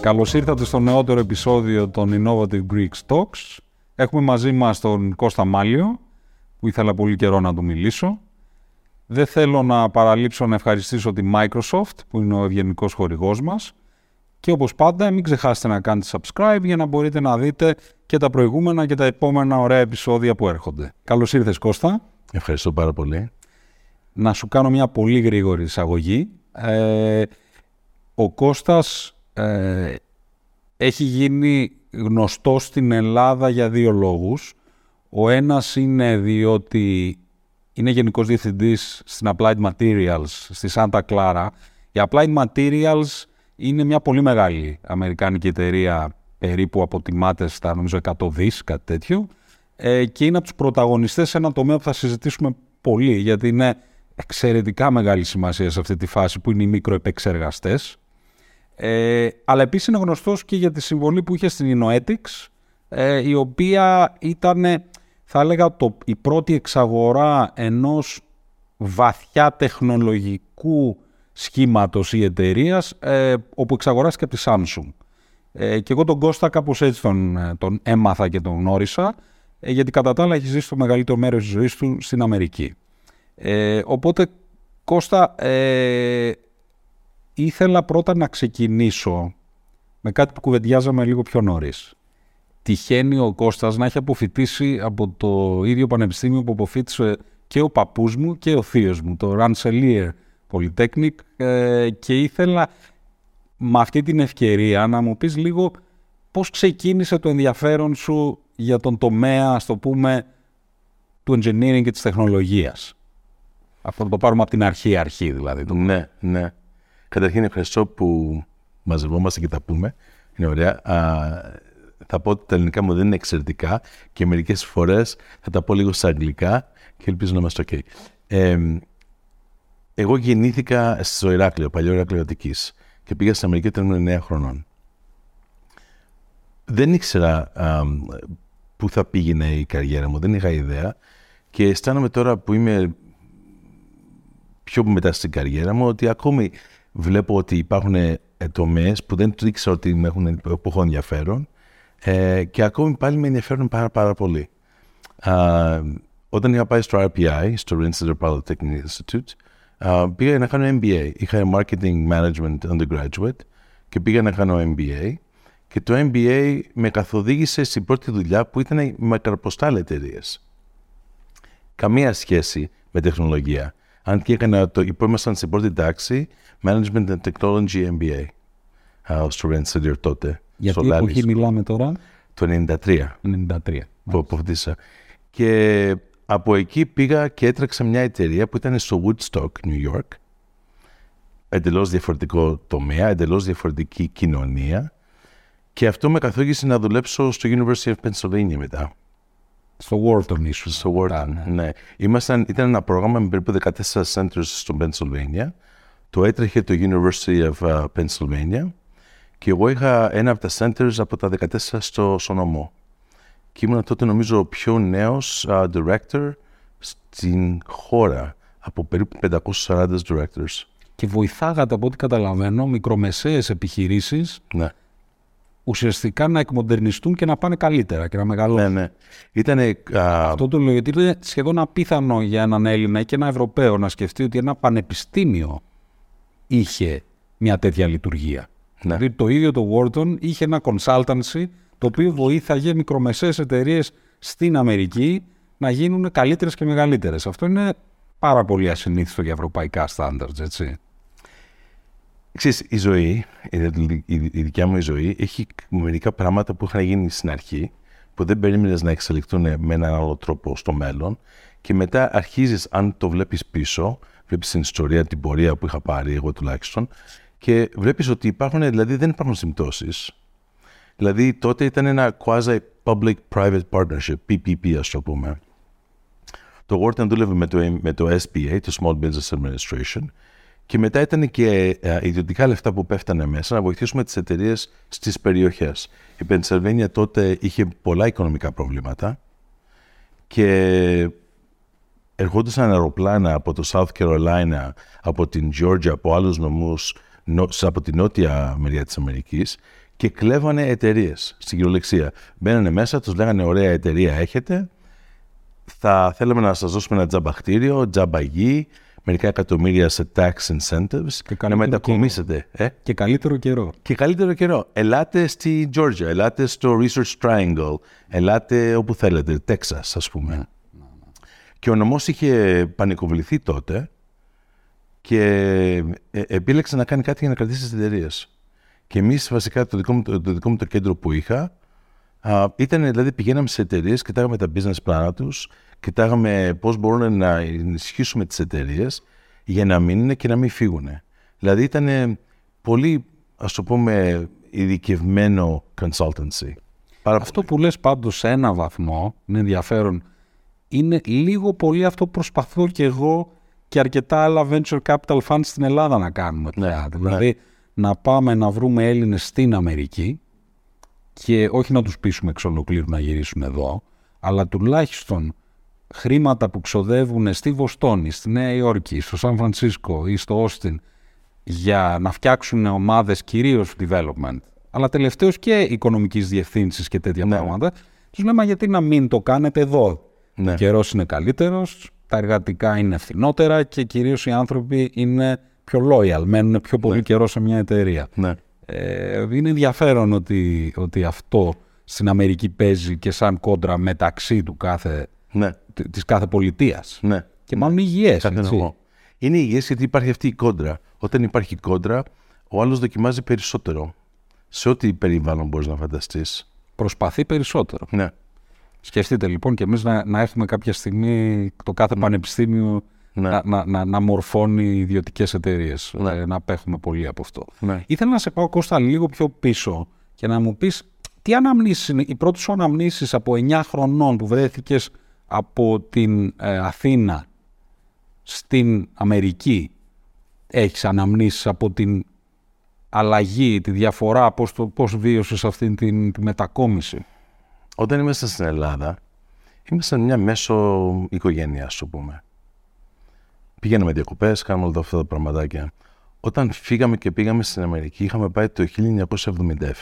Καλώς ήρθατε στο νεότερο επεισόδιο των Innovative Greek Talks. Έχουμε μαζί μας τον Κώστα Μάλιο, που ήθελα πολύ καιρό να του μιλήσω. Δεν θέλω να παραλείψω να ευχαριστήσω τη Microsoft, που είναι ο ευγενικός χορηγός μας. Και όπως πάντα, μην ξεχάσετε να κάνετε subscribe για να μπορείτε να δείτε και τα προηγούμενα και τα επόμενα ωραία επεισόδια που έρχονται. Καλώς ήρθες Κώστα. Ευχαριστώ πάρα πολύ. Να σου κάνω μια πολύ γρήγορη εισαγωγή. Ε, ο Κώστας ε, έχει γίνει γνωστός στην Ελλάδα για δύο λόγους. Ο ένας είναι διότι είναι γενικός διευθυντής στην Applied Materials στη Santa Clara. Η Applied Materials είναι μια πολύ μεγάλη αμερικάνικη εταιρεία, περίπου αποτιμάται στα νομίζω 100 δις, κάτι τέτοιο, ε, και είναι από τους πρωταγωνιστές σε ένα τομέα που θα συζητήσουμε πολύ, γιατί είναι εξαιρετικά μεγάλη σημασία σε αυτή τη φάση που είναι οι μικροεπεξεργαστές. Ε, αλλά επίσης είναι γνωστός και για τη συμβολή που είχε στην InnoEtics, ε, η οποία ήταν, θα έλεγα, το, η πρώτη εξαγορά ενός βαθιά τεχνολογικού σχήματος ή εταιρείας, ε, όπου εξαγοράστηκε από τη Samsung. Ε, και εγώ τον Κώστα κάπως έτσι τον, ε, τον έμαθα και τον γνώρισα, ε, γιατί κατά τα άλλα έχει ζήσει το μεγαλύτερο μέρος της ζωής του στην Αμερική. Ε, οπότε, Κώστα, ε, ήθελα πρώτα να ξεκινήσω με κάτι που κουβεντιάζαμε λίγο πιο νωρίς. Τυχαίνει ο Κώστας να έχει αποφυτίσει από το ίδιο πανεπιστήμιο που αποφύτησε και ο παππούς μου και ο θείος μου, το Ranselier Polytechnic ε, και ήθελα με αυτή την ευκαιρία να μου πεις λίγο πώς ξεκίνησε το ενδιαφέρον σου για τον τομέα, ας το πούμε, του engineering και της τεχνολογίας. Αυτό το πάρουμε από την αρχή, αρχή δηλαδή. Ναι, ναι. Καταρχήν ευχαριστώ που μαζευόμαστε και τα πούμε. Είναι ωραία. Α, θα πω ότι τα ελληνικά μου δεν είναι εξαιρετικά και μερικές φορές θα τα πω λίγο στα αγγλικά και ελπίζω να είμαστε ok. Ε, εγώ γεννήθηκα στο Ηράκλειο, παλιό Ηράκλειο Αττικής και πήγα στην Αμερική όταν ήμουν 9 χρονών. Δεν ήξερα α, πού θα πήγαινε η καριέρα μου, δεν είχα ιδέα και αισθάνομαι τώρα που είμαι πιο μετά στην καριέρα μου ότι ακόμη βλέπω ότι υπάρχουν τομέ που δεν ήξερα ότι με έχουν, που έχω ενδιαφέρον ε, και ακόμη πάλι με ενδιαφέρουν πάρα, πάρα πολύ. Α, όταν είχα πάει στο RPI, στο Rinse Polytechnic Institute, Uh, πήγα να κάνω MBA. Είχα Marketing Management Undergraduate και πήγα να κάνω MBA. Και το MBA με καθοδήγησε στην πρώτη δουλειά που ήταν με μακροποστάλ εταιρείες. Καμία σχέση με τεχνολογία. Αν και έκανα το, ήμασταν στην πρώτη τάξη Management and Technology MBA. Uh, στο Rensselaer τότε. Γιατί εποχή μιλάμε τώρα; Το 93. 93. Που αποφύτησα. Και από εκεί πήγα και έτρεξα μια εταιρεία που ήταν στο Woodstock, New York. Εντελώς διαφορετικό τομέα, εντελώς διαφορετική κοινωνία. Και αυτό με καθόγησε να δουλέψω στο University of Pennsylvania μετά. Στο Wharton ίσως. Στο Wharton, ναι. ναι. Ήμασταν, ήταν ένα πρόγραμμα με περίπου 14 centers στο Pennsylvania. Το έτρεχε το University of uh, Pennsylvania. Και εγώ είχα ένα από τα centers από τα 14 στο, στο νομό και ήμουν τότε νομίζω ο πιο νέος uh, director στην χώρα από περίπου 540 directors. Και βοηθάγατε από ό,τι καταλαβαίνω μικρομεσαίες επιχειρήσεις ναι. Ουσιαστικά να εκμοντερνιστούν και να πάνε καλύτερα και να μεγαλώσουν. Ναι, ναι. Ήτανε, uh... Αυτό το λέω γιατί είναι σχεδόν απίθανο για έναν Έλληνα και ένα Ευρωπαίο να σκεφτεί ότι ένα πανεπιστήμιο είχε μια τέτοια λειτουργία. Ναι. Δηλαδή το ίδιο το Wharton είχε ένα consultancy το οποίο βοήθαγε μικρομεσαίες εταιρείες στην Αμερική να γίνουν καλύτερες και μεγαλύτερες. Αυτό είναι πάρα πολύ ασυνήθιστο για ευρωπαϊκά standards, έτσι. Ξέρεις, η ζωή, η δικιά μου η ζωή, έχει μερικά πράγματα που είχαν γίνει στην αρχή, που δεν περίμενες να εξελιχθούν με έναν άλλο τρόπο στο μέλλον και μετά αρχίζεις, αν το βλέπεις πίσω, βλέπεις την ιστορία, την πορεία που είχα πάρει εγώ τουλάχιστον και βλέπεις ότι υπάρχουν, δηλαδή δεν υπάρχουν συμπτώσεις Δηλαδή τότε ήταν ένα quasi public-private partnership, PPP ας το πούμε. Το Wharton δούλευε με το, με το SBA, το Small Business Administration, και μετά ήταν και uh, ιδιωτικά λεφτά που πέφτανε μέσα να βοηθήσουμε τις εταιρείες στις περιοχές. Η Pennsylvania τότε είχε πολλά οικονομικά προβλήματα και ερχόντουσαν αεροπλάνα από το South Carolina, από την Georgia, από άλλους νομούς, από την νότια μεριά της Αμερικής και κλέβανε εταιρείες στην κυριολεξία. Μπαίνανε μέσα, τους λέγανε: Ωραία εταιρεία έχετε. Θα θέλαμε να σας δώσουμε ένα τζαμπαχτήριο, τζάμπα γη, μερικά εκατομμύρια σε tax incentives Και να καλύτερο μετακομίσετε. Ε; Και καλύτερο καιρό. Και καλύτερο καιρό. Ελάτε στη Georgia, ελάτε στο Research Triangle, ελάτε όπου θέλετε, Texas ας πούμε. Και ο νομός είχε πανικοβληθεί τότε και ε, επίλεξε να κάνει κάτι για να κρατήσει τις εταιρείες. Και εμείς βασικά το δικό μου το, το, δικό μου το κέντρο που είχα α, ήταν δηλαδή πηγαίναμε σε εταιρείες, κοιτάγαμε τα business plan τους, κοιτάγαμε πώς μπορούμε να ενισχύσουμε τις εταιρείες για να μείνουν και να μην φύγουν. Δηλαδή ήταν πολύ, ας το πούμε, ειδικευμένο consultancy. Πάρα Αυτό που λες πάντως σε ένα βαθμό, είναι ενδιαφέρον, είναι λίγο πολύ αυτό που προσπαθώ και εγώ και αρκετά άλλα venture capital funds στην Ελλάδα να κάνουμε. Ναι, πια. δηλαδή να πάμε να βρούμε Έλληνες στην Αμερική και όχι να τους πείσουμε εξ ολοκλήρου να γυρίσουν εδώ, αλλά τουλάχιστον χρήματα που ξοδεύουν στη Βοστόνη, στη Νέα Υόρκη, στο Σαν Φρανσίσκο ή στο Όστιν για να φτιάξουν ομάδες κυρίως development, αλλά τελευταίως και οικονομικής διευθύνσης και τέτοια Ναι. πράγματα, τους λέμε γιατί να μην το κάνετε εδώ; Ναι. Ο καιρός είναι καλύτερος, τα εργατικά είναι φθηνότερα και κυρίως οι άνθρωποι είναι πιο loyal, μένουν πιο πολύ καιρό σε μια εταιρεία. Ναι. Ε, είναι ενδιαφέρον ότι, ότι αυτό στην Αμερική παίζει και σαν κόντρα μεταξύ του κάθε, Ναι. Т- της κάθε πολιτείας. Ναι. Και μάλλον υγιές, έτσι. Κατανοώ. Είναι υγιές γιατί υπάρχει αυτή η κόντρα. Όταν υπάρχει κόντρα, ο άλλος δοκιμάζει περισσότερο. Σε ό,τι περιβάλλον μπορείς να φανταστείς. Προσπαθεί περισσότερο. Ναι. Σκεφτείτε λοιπόν και εμείς να, να έχουμε κάποια στιγμή το κάθε πανεπιστήμιο Ναι. να, να, να, να μορφώνει ιδιωτικές εταιρείες. Ναι. να απέχουμε πολύ από αυτό. Ναι. Ήθελα να σε πάω Κώστα λίγο πιο πίσω και να μου πεις τι αναμνήσεις είναι οι πρώτες σου αναμνήσεις από 9 χρονών που βρέθηκες από την ε, Αθήνα στην Αμερική. Έχεις αναμνήσεις από την αλλαγή, τη διαφορά, πώς, το, πώς βίωσες αυτή την, τη μετακόμιση; Όταν ήμασταν στην Ελλάδα, ήμασταν μια μέσο οικογένεια, ας το πούμε. Πήγαμε διακοπές, κάναμε όλα αυτά τα πραγματάκια. Όταν φύγαμε και πήγαμε στην Αμερική, είχαμε πάει το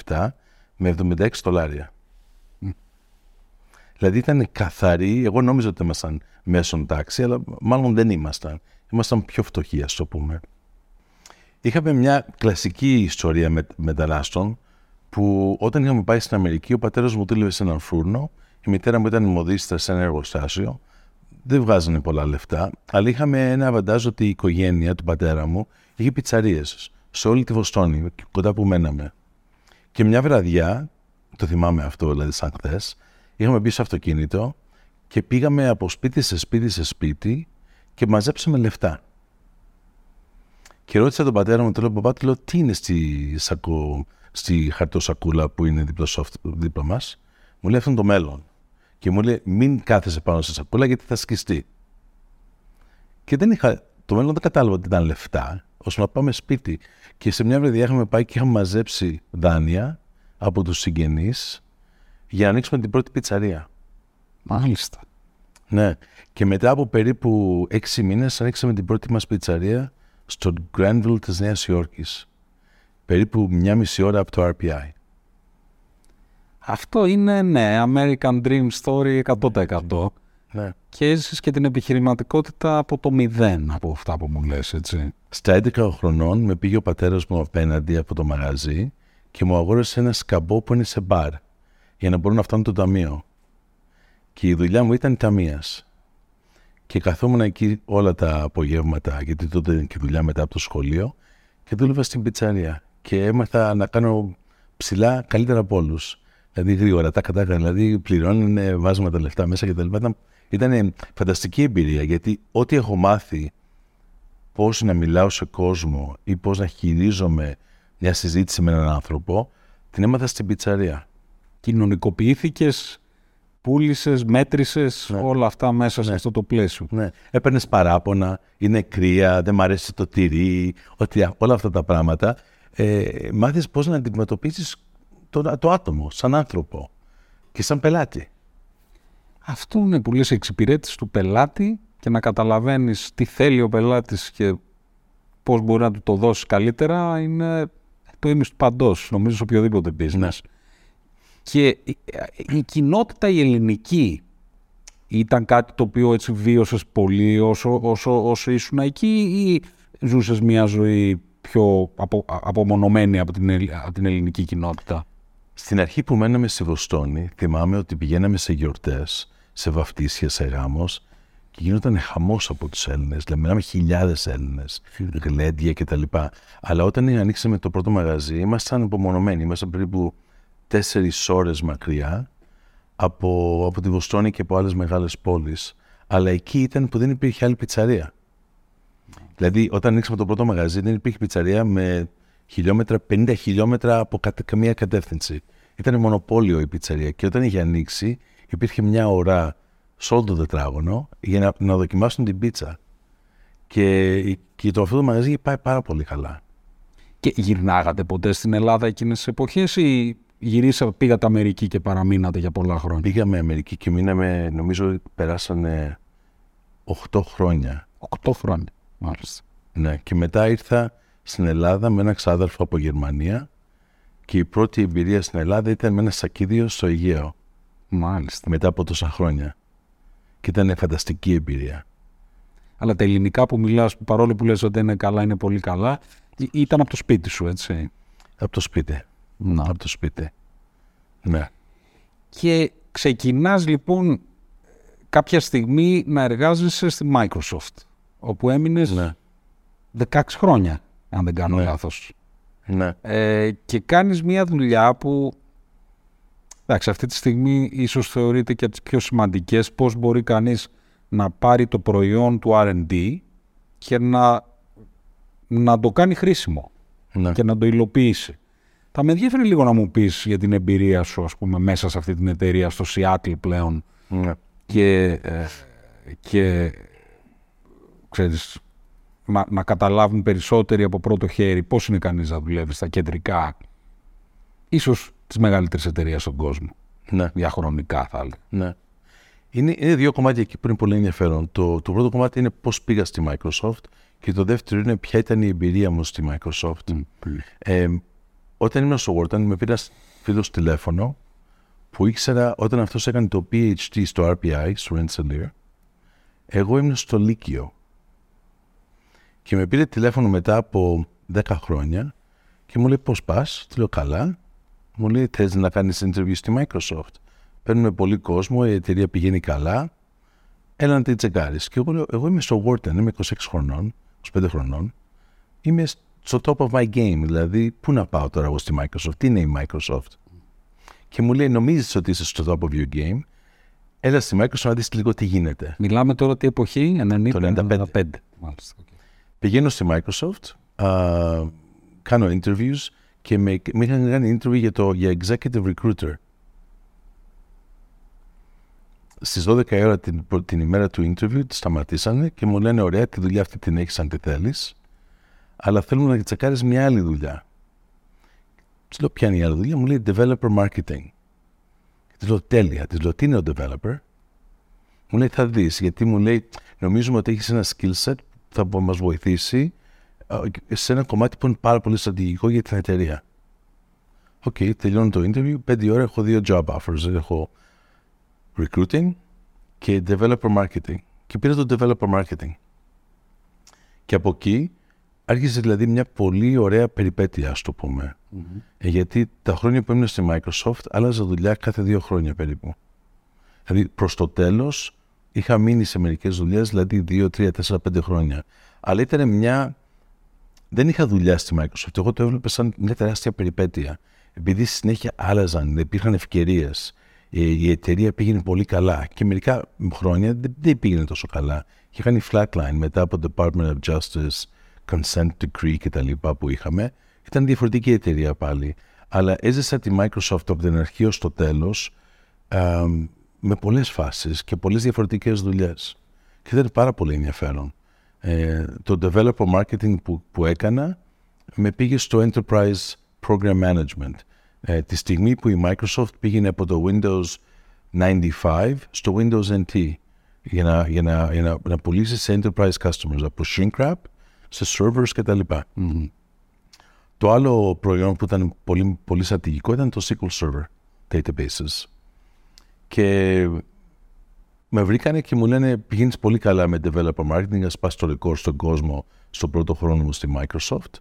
1977 με 76 δολάρια. Δηλαδή ήταν καθαρή, εγώ νόμιζα ότι ήμασταν μέσον τάξη, αλλά μάλλον δεν ήμασταν. Ήμασταν πιο φτωχοί, ας το πούμε. Είχαμε μια κλασική ιστορία με, μετανάστων που όταν είχαμε πάει στην Αμερική, ο πατέρας μου δούλευε σε έναν φούρνο, η μητέρα μου ήταν μοδίστρα σε ένα εργοστάσιο. Δεν βγάζανε πολλά λεφτά, αλλά είχαμε ένα αβαντάζ ότι η οικογένεια του πατέρα μου είχε πιτσαρίες σε όλη τη Βοστόνη, κοντά που μέναμε. Και μια βραδιά, το θυμάμαι αυτό δηλαδή σαν χθες, είχαμε μπει στο αυτοκίνητο και πήγαμε από σπίτι σε σπίτι σε σπίτι και μαζέψαμε λεφτά. Και ρώτησα τον πατέρα μου, του λέω, παπά, του λέω, τι είναι στη, σακο, στη χαρτοσακούλα που είναι δίπλα, στο, αυτο- δίπλα μας; Μου λέει, αυτό είναι το μέλλον. Και μου λέει, μην κάθεσαι πάνω στη σακούλα γιατί θα σκιστεί. Και δεν είχα, το μέλλον δεν κατάλαβα ότι ήταν λεφτά, ώστε να πάμε σπίτι. Και σε μια βραδιά είχαμε πάει και είχαμε μαζέψει δάνεια από τους συγγενείς για να ανοίξουμε την πρώτη πιτσαρία. Μάλιστα. Ναι. Και μετά από περίπου έξι μήνες ανοίξαμε την πρώτη μας πιτσαρία στο Granville της Νέας Υόρκης. Περίπου μια μισή ώρα από το RPI. Αυτό είναι, ναι, American Dream Story 100%. Ναι. Και έζησες και την επιχειρηματικότητα από το μηδέν από αυτά που μου λες, έτσι. Στα 11 χρονών με πήγε ο πατέρας μου απέναντι από το μαγαζί και μου αγόρασε ένα σκαμπό που είναι σε μπαρ για να μπορώ να φτάνω το ταμείο. Και η δουλειά μου ήταν ταμείας. Και καθόμουν εκεί όλα τα απογεύματα, γιατί τότε ήταν και δουλειά μετά από το σχολείο, και δούλευα στην πιτσαρία. Και έμαθα να κάνω ψηλά καλύτερα από όλους. Δηλαδή γρήγορα, τα κατάκα, δηλαδή πληρώνανε, βάζουμε τα λεφτά μέσα κτλ. Ήταν, ήταν φανταστική εμπειρία, γιατί ό,τι έχω μάθει πώς να μιλάω σε κόσμο ή πώς να χειρίζομαι μια συζήτηση με έναν άνθρωπο, την έμαθα στην πιτσαρία. Κοινωνικοποιήθηκες, πούλησες, μέτρησες, Ναι. όλα αυτά μέσα σε αυτό το πλαίσιο. Ναι. Έπαιρνες παράπονα, είναι κρύα, δεν μ' αρέσει το τυρί, ότι α- όλα αυτά τα πράγματα. Ε, μάθεις πώς να αντιμετωπίσεις το, το άτομο σαν άνθρωπο και σαν πελάτη. Αυτό είναι που λες εξυπηρέτηση του πελάτη και να καταλαβαίνεις τι θέλει ο πελάτης και πώς μπορεί να του το δώσεις καλύτερα είναι το ίμιση του παντός, νομίζω σε οποιοδήποτε business. Ναι. Και η, η κοινότητα η ελληνική ήταν κάτι το οποίο έτσι βίωσες πολύ όσο, όσο, όσο ήσουν εκεί ή ζούσες μια ζωή πιο απο, απομονωμένη από την, ελλ- από την ελληνική κοινότητα; Στην αρχή που μέναμε στη Βοστόνη, θυμάμαι ότι πηγαίναμε σε γιορτές, σε βαφτίσια, σε γάμος και γινόταν χαμός από τους Έλληνες. Δηλαδή, μιλάμε χιλιάδες Έλληνες, γλέντια κτλ. Αλλά όταν ανοίξαμε το πρώτο μαγαζί, ήμασταν απομονωμένοι. Ήμασταν περίπου τέσσερις ώρες μακριά από, από τη Βοστόνη και από άλλες μεγάλες πόλεις. Αλλά εκεί ήταν που δεν υπήρχε άλλη πιτσαρία. Δηλαδή, όταν ανοίξαμε το πρώτο μαγαζί, δεν υπήρχε πιτσαρία με χιλιόμετρα, 50 χιλιόμετρα από κατα- καμία κατεύθυνση. Ήταν μονοπόλιο η πιτσαρία και όταν είχε ανοίξει, υπήρχε μια ώρα σε όλο το τετράγωνο για να, να δοκιμάσουν την πίτσα. Και, και το αυτό το μαγαζί είχε πάει πάρα πολύ καλά. Και γυρνάγατε ποτέ στην Ελλάδα εκείνες τις εποχές ή γυρίσατε, πήγατε Αμερική και παραμείνατε για πολλά χρόνια. Πήγαμε Αμερική και μείναμε, νομίζω περάσανε 8 χρόνια. Οκτώ χρόνια. Μάλιστα. Ναι, και μετά ήρθα στην Ελλάδα με ένα ξάδερφο από Γερμανία και η πρώτη εμπειρία στην Ελλάδα ήταν με ένα σακίδιο στο Αιγαίο Μάλιστα. μετά από τόσα χρόνια. Και ήταν φανταστική εμπειρία. Αλλά τα ελληνικά που μιλάς, παρόλο που λες ότι είναι καλά, είναι πολύ καλά, ή- ήταν από το σπίτι σου, έτσι; Από το σπίτι. Να. Από το σπίτι. Ναι. Και ξεκινάς λοιπόν κάποια στιγμή να εργάζεσαι στη Microsoft, όπου έμεινες Ναι. 16 χρόνια, αν δεν κάνω Ναι. λάθος. Ναι. Ε, και κάνεις μια δουλειά που, εντάξει, αυτή τη στιγμή ίσως θεωρείται και από τις πιο σημαντικές, πώς μπορεί κανείς να πάρει το προϊόν του R&D και να, να το κάνει χρήσιμο ναι. και να το υλοποιήσει. Θα με ενδιαφέρει λίγο να μου πεις για την εμπειρία σου, ας πούμε, μέσα σε αυτή την εταιρεία, στο Seattle πλέον ναι. και, ε, και ξέρεις, να, να καταλάβουν περισσότεροι από πρώτο χέρι πώς είναι κανείς να δουλεύει στα κεντρικά, ίσως τις μεγαλύτερες εταιρείες στον κόσμο, ναι. διαχρονικά θα έλεγα. Ναι. Είναι, είναι δύο κομμάτια εκεί που είναι πολύ ενδιαφέρον. Το, το πρώτο κομμάτι είναι πώς πήγα στη Microsoft και το δεύτερο είναι ποια ήταν η εμπειρία μου στη Microsoft. Ε, όταν ήμουν στο Wharton με πήρας φίλος τηλέφωνο που ήξερα όταν αυτός έκανε το PhD στο RPI, στο Rensselaer, εγώ ήμουν στο Λύκειο. Και με πήρε τηλέφωνο μετά από 10 χρόνια και μου λέει πώς πας, του λέω καλά. Μου λέει θες να κάνεις interview στη Microsoft. Παίρνουμε πολύ κόσμο, η εταιρεία πηγαίνει καλά. Έλα να την τσεκάρεις. Και εγώ λέω, εγώ είμαι στο Wharton, είμαι 26 χρονών, 25 χρονών. Είμαι στο top of my game, δηλαδή πού να πάω τώρα εγώ στη Microsoft, τι είναι η Microsoft; Και μου λέει, νομίζεις ότι είσαι στο top of your game, έλα στη Microsoft να δεις λίγο τι γίνεται. Μιλάμε τώρα τι εποχή, 90, Το 95. 95. Μάλιστα. οκ. Πηγαίνω στη Microsoft, α, κάνω interviews και με, με είχαν κάνει interview για, το, για executive recruiter. Στις 12 η ώρα την, προ- την ημέρα του interview σταματήσανε και μου λένε ωραία τη δουλειά αυτή την έχεις αν τη θέλεις αλλά θέλουμε να τσεκάρεις μια άλλη δουλειά. Της λέω ποια είναι η άλλη δουλειά, μου λέει developer marketing. Της λέω τέλεια, της λέω τι είναι ο developer; Μου λέει θα δεις γιατί μου λέει νομίζουμε ότι έχεις ένα skill set που θα μπο- μας βοηθήσει ε, σε ένα κομμάτι που είναι πάρα πολύ στρατηγικό για την εταιρεία. Ok, okay, τελειώνει το interview, πέντε ώρα έχω δύο job offers. Έχω recruiting και developer marketing. Και πήρα το developer marketing. Και από εκεί άρχισε δηλαδή μια πολύ ωραία περιπέτεια, ας το πούμε. Ε, γιατί τα χρόνια που ήμουν στη Microsoft άλλαζα δουλειά κάθε δύο χρόνια περίπου. Δηλαδή προς το τέλος είχα μείνει σε μερικές δουλειές, δηλαδή δύο, τρία, τέσσερα, πέντε χρόνια. Αλλά ήταν μια... Δεν είχα δουλειά στη Microsoft. Εγώ το έβλεπα σαν μια τεράστια περιπέτεια. Επειδή στη συνέχεια άλλαζαν, δεν υπήρχαν ευκαιρίες. Η, η εταιρεία πήγαινε πολύ καλά και μερικά χρόνια δεν, δεν πήγαινε τόσο καλά. Είχε κάνει flatline μετά από το Department of Justice, Consent Decree και τα λοιπά που είχαμε. Ήταν διαφορετική εταιρεία πάλι. Αλλά έζησα τη Microsoft από την αρχή ως το τέλος α, με πολλές φάσεις και πολλές διαφορετικές δουλειές. Και ήταν πάρα πολύ ενδιαφέρον. Ε, το developer marketing που, που έκανα με πήγε στο enterprise program management. Ε, τη στιγμή που η Microsoft πήγαινε από το Windows 95 στο Windows NT για να, για να, για να, να πουλήσει σε enterprise customers από shrink wrap σε servers κτλ. Το άλλο προϊόν που ήταν πολύ, πολύ στρατηγικό ήταν το SQL Server databases. Και με βρήκανε και μου λένε πηγαίνεις πολύ καλά με developer marketing, ας πας στο record στον κόσμο στο πρώτο χρόνο μου στη Microsoft.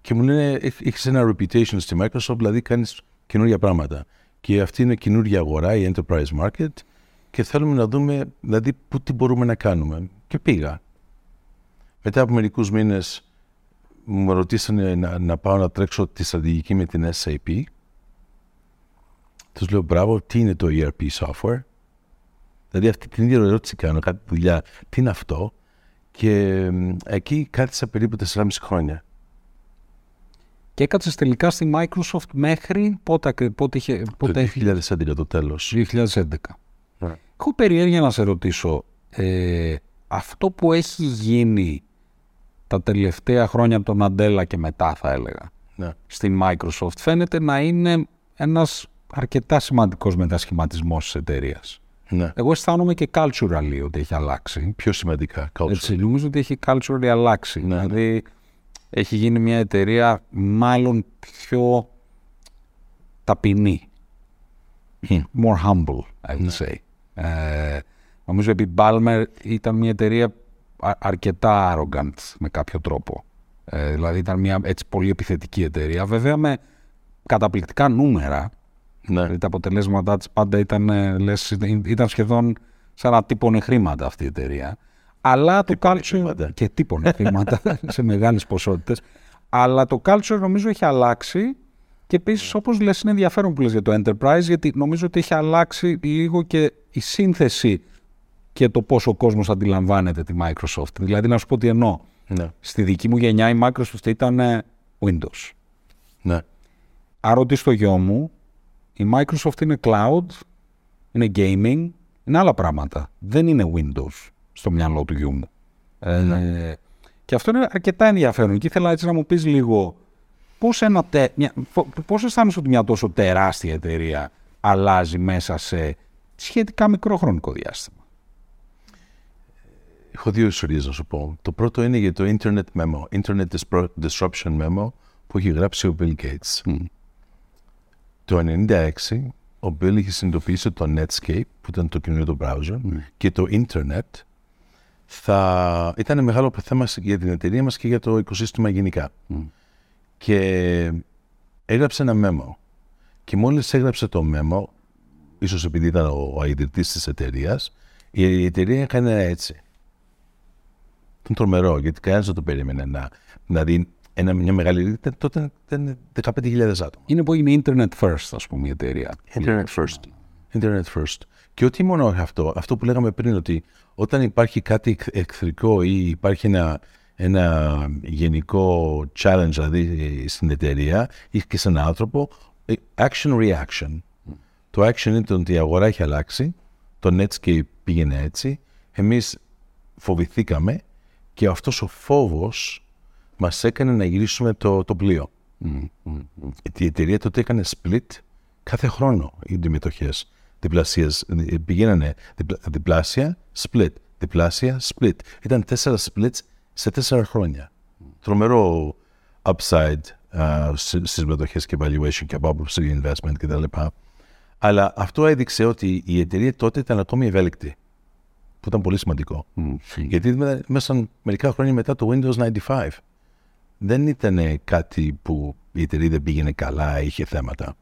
Και μου λένε έχεις ένα reputation στη Microsoft, δηλαδή κάνεις καινούργια πράγματα. Και αυτή είναι καινούργια αγορά, η enterprise market και θέλουμε να δούμε δηλαδή που, τι μπορούμε να κάνουμε. Και πήγα. Μετά από μερικούς μήνες μου ρωτήσανε να, να πάω να τρέξω τη στρατηγική με την SAP. Τους λέω μπράβο, τι είναι το ERP software; Δηλαδή αυτή την ίδια ερώτηση κάνω, κάτι δουλειά. Τι είναι αυτό; Και εκεί κάθισα περίπου 4,5 χρόνια. Και έκατσες τελικά στη Microsoft μέχρι πότε, πότε είχε. Πότε το 2011 το τέλος. 2011. Ναι. Έχω περιέργεια να σε ρωτήσω. Ε, αυτό που έχει γίνει τα τελευταία χρόνια από τον Αντέλα και μετά θα έλεγα ναι. στην Microsoft φαίνεται να είναι ένας αρκετά σημαντικός μετασχηματισμός της εταιρείας. Ναι. Εγώ αισθάνομαι και culturally ότι έχει αλλάξει. Πιο σημαντικά. Culturally. Έτσι, νομίζω ότι έχει culturally αλλάξει. Ναι. Δηλαδή έχει γίνει μια εταιρεία μάλλον πιο ταπεινή. More humble, I would ναι. say. Ε, νομίζω ότι η Balmer ήταν μια εταιρεία αρκετά arrogant με κάποιο τρόπο. Ε, δηλαδή ήταν μια έτσι πολύ επιθετική εταιρεία. Βέβαια με καταπληκτικά νούμερα. Ναι. Δηλαδή τα αποτελέσματά της πάντα ήταν, ε, λες, ήταν σχεδόν σαν να τύπωνε χρήματα αυτή η εταιρεία. Αλλά το culture... Και τύπωνε χρήματα σε μεγάλες ποσότητες. Αλλά το culture νομίζω έχει αλλάξει και επίσης, ναι. όπως λες, είναι ενδιαφέρον που λες για το enterprise, γιατί νομίζω ότι έχει αλλάξει λίγο και η σύνθεση και το πόσο ο κόσμος αντιλαμβάνεται τη Microsoft. Δηλαδή, να σου πω τι εννοώ. Ναι. Στη δική μου γενιά η Microsoft ήταν ε, Windows. Ναι. Αν ρωτήσει το γιο μου, η Microsoft είναι cloud, είναι gaming, είναι άλλα πράγματα. Δεν είναι Windows στο μυαλό του γιού μου. Ε, ναι. και αυτό είναι αρκετά ενδιαφέρον. Και ήθελα έτσι να μου πεις λίγο πώς, ένα τε, μια, πώς αισθάνεσαι ότι μια τόσο τεράστια εταιρεία αλλάζει μέσα σε σχετικά μικρό χρονικό διάστημα; Έχω δύο ιστορίες να σου πω. Το πρώτο είναι για το Internet Memo, Internet Disruption Memo που έχει γράψει ο Bill Gates. Το 1996 ο Bill είχε συνειδητοποιήσει το Netscape που ήταν το καινούριο το browser και το Internet θα ήταν μεγάλο θέμα για την εταιρεία μας και για το οικοσύστημα γενικά. Και έγραψε ένα memo. Και μόλις έγραψε το memo, ίσως επειδή ήταν ο, ο ιδρυτής της εταιρείας, η εταιρεία έκανε έτσι. Ήταν τρομερό, γιατί κανένας δεν το περίμενε να, να δει ένα, μια μεγάλη. Τότε ήταν 15.000 άτομα. Είναι που είναι Internet First, ας πούμε, η εταιρεία. Internet First. Internet First. Και ότι μόνο αυτό, αυτό που λέγαμε πριν, ότι όταν υπάρχει κάτι εχθρικό ή υπάρχει ένα, ένα γενικό challenge δηλαδή στην εταιρεία ή και σε έναν άνθρωπο, ε, action reaction. Το action είναι ότι η αγορά έχει αλλάξει, το Netscape πήγαινε έτσι, εμείς φοβηθήκαμε και αυτός ο φόβος μας έκανε να γυρίσουμε το, το πλοίο. Η εταιρεία τότε έκανε split κάθε χρόνο οι μετοχές διπλασίες. Πηγαίνανε διπλάσια, split, διπλάσια, split. Ήταν τέσσερα splits σε τέσσερα χρόνια. Τρομερό upside uh, στις μετοχές και valuation και από άποψη investment κτλ. Αλλά αυτό έδειξε ότι η εταιρεία τότε ήταν ακόμη ευέλικτη που ήταν πολύ σημαντικό. Mm. Γιατί μέσα μερικά χρόνια μετά το Windows 95 δεν ήταν κάτι που η εταιρεία δεν πήγαινε καλά, είχε θέματα.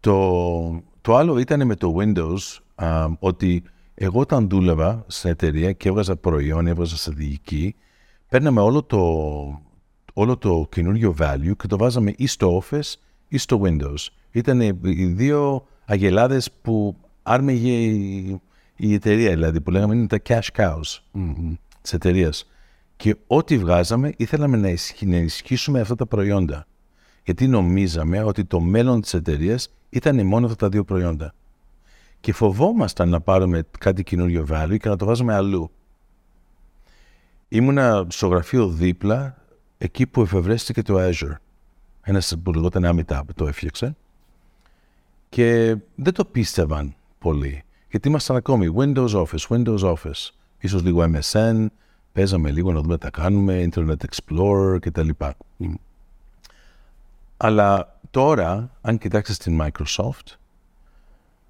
Το, το άλλο ήταν με το Windows α, ότι εγώ όταν δούλευα σε εταιρεία και έβγαζα προϊόν, έβγαζα στρατηγική, παίρναμε όλο το, όλο το καινούριο value και το βάζαμε ή στο Office ή στο Windows. Ήταν οι δύο αγελάδες που άρμεγε η, η εταιρεία δηλαδή που λέγαμε είναι τα cash cows mm-hmm. της εταιρείας. Και ό,τι βγάζαμε ήθελαμε να, ενισχύσουμε αυτά τα προϊόντα. Γιατί νομίζαμε ότι το μέλλον της εταιρείας ήταν μόνο αυτά τα δύο προϊόντα. Και φοβόμασταν να πάρουμε κάτι καινούριο value και να το βάζουμε αλλού. Ήμουνα στο γραφείο δίπλα, εκεί που εφευρέστηκε το Azure. Ένας που λεγόταν Amitabh το έφτιαξε. Και δεν το πίστευαν πολύ. Γιατί ήμασταν ακόμη Windows Office, Windows Office, ίσως λίγο MSN, παίζαμε λίγο να δούμε τι τα κάνουμε, Internet Explorer κτλ. Αλλά τώρα, αν κοιτάξεις την Microsoft,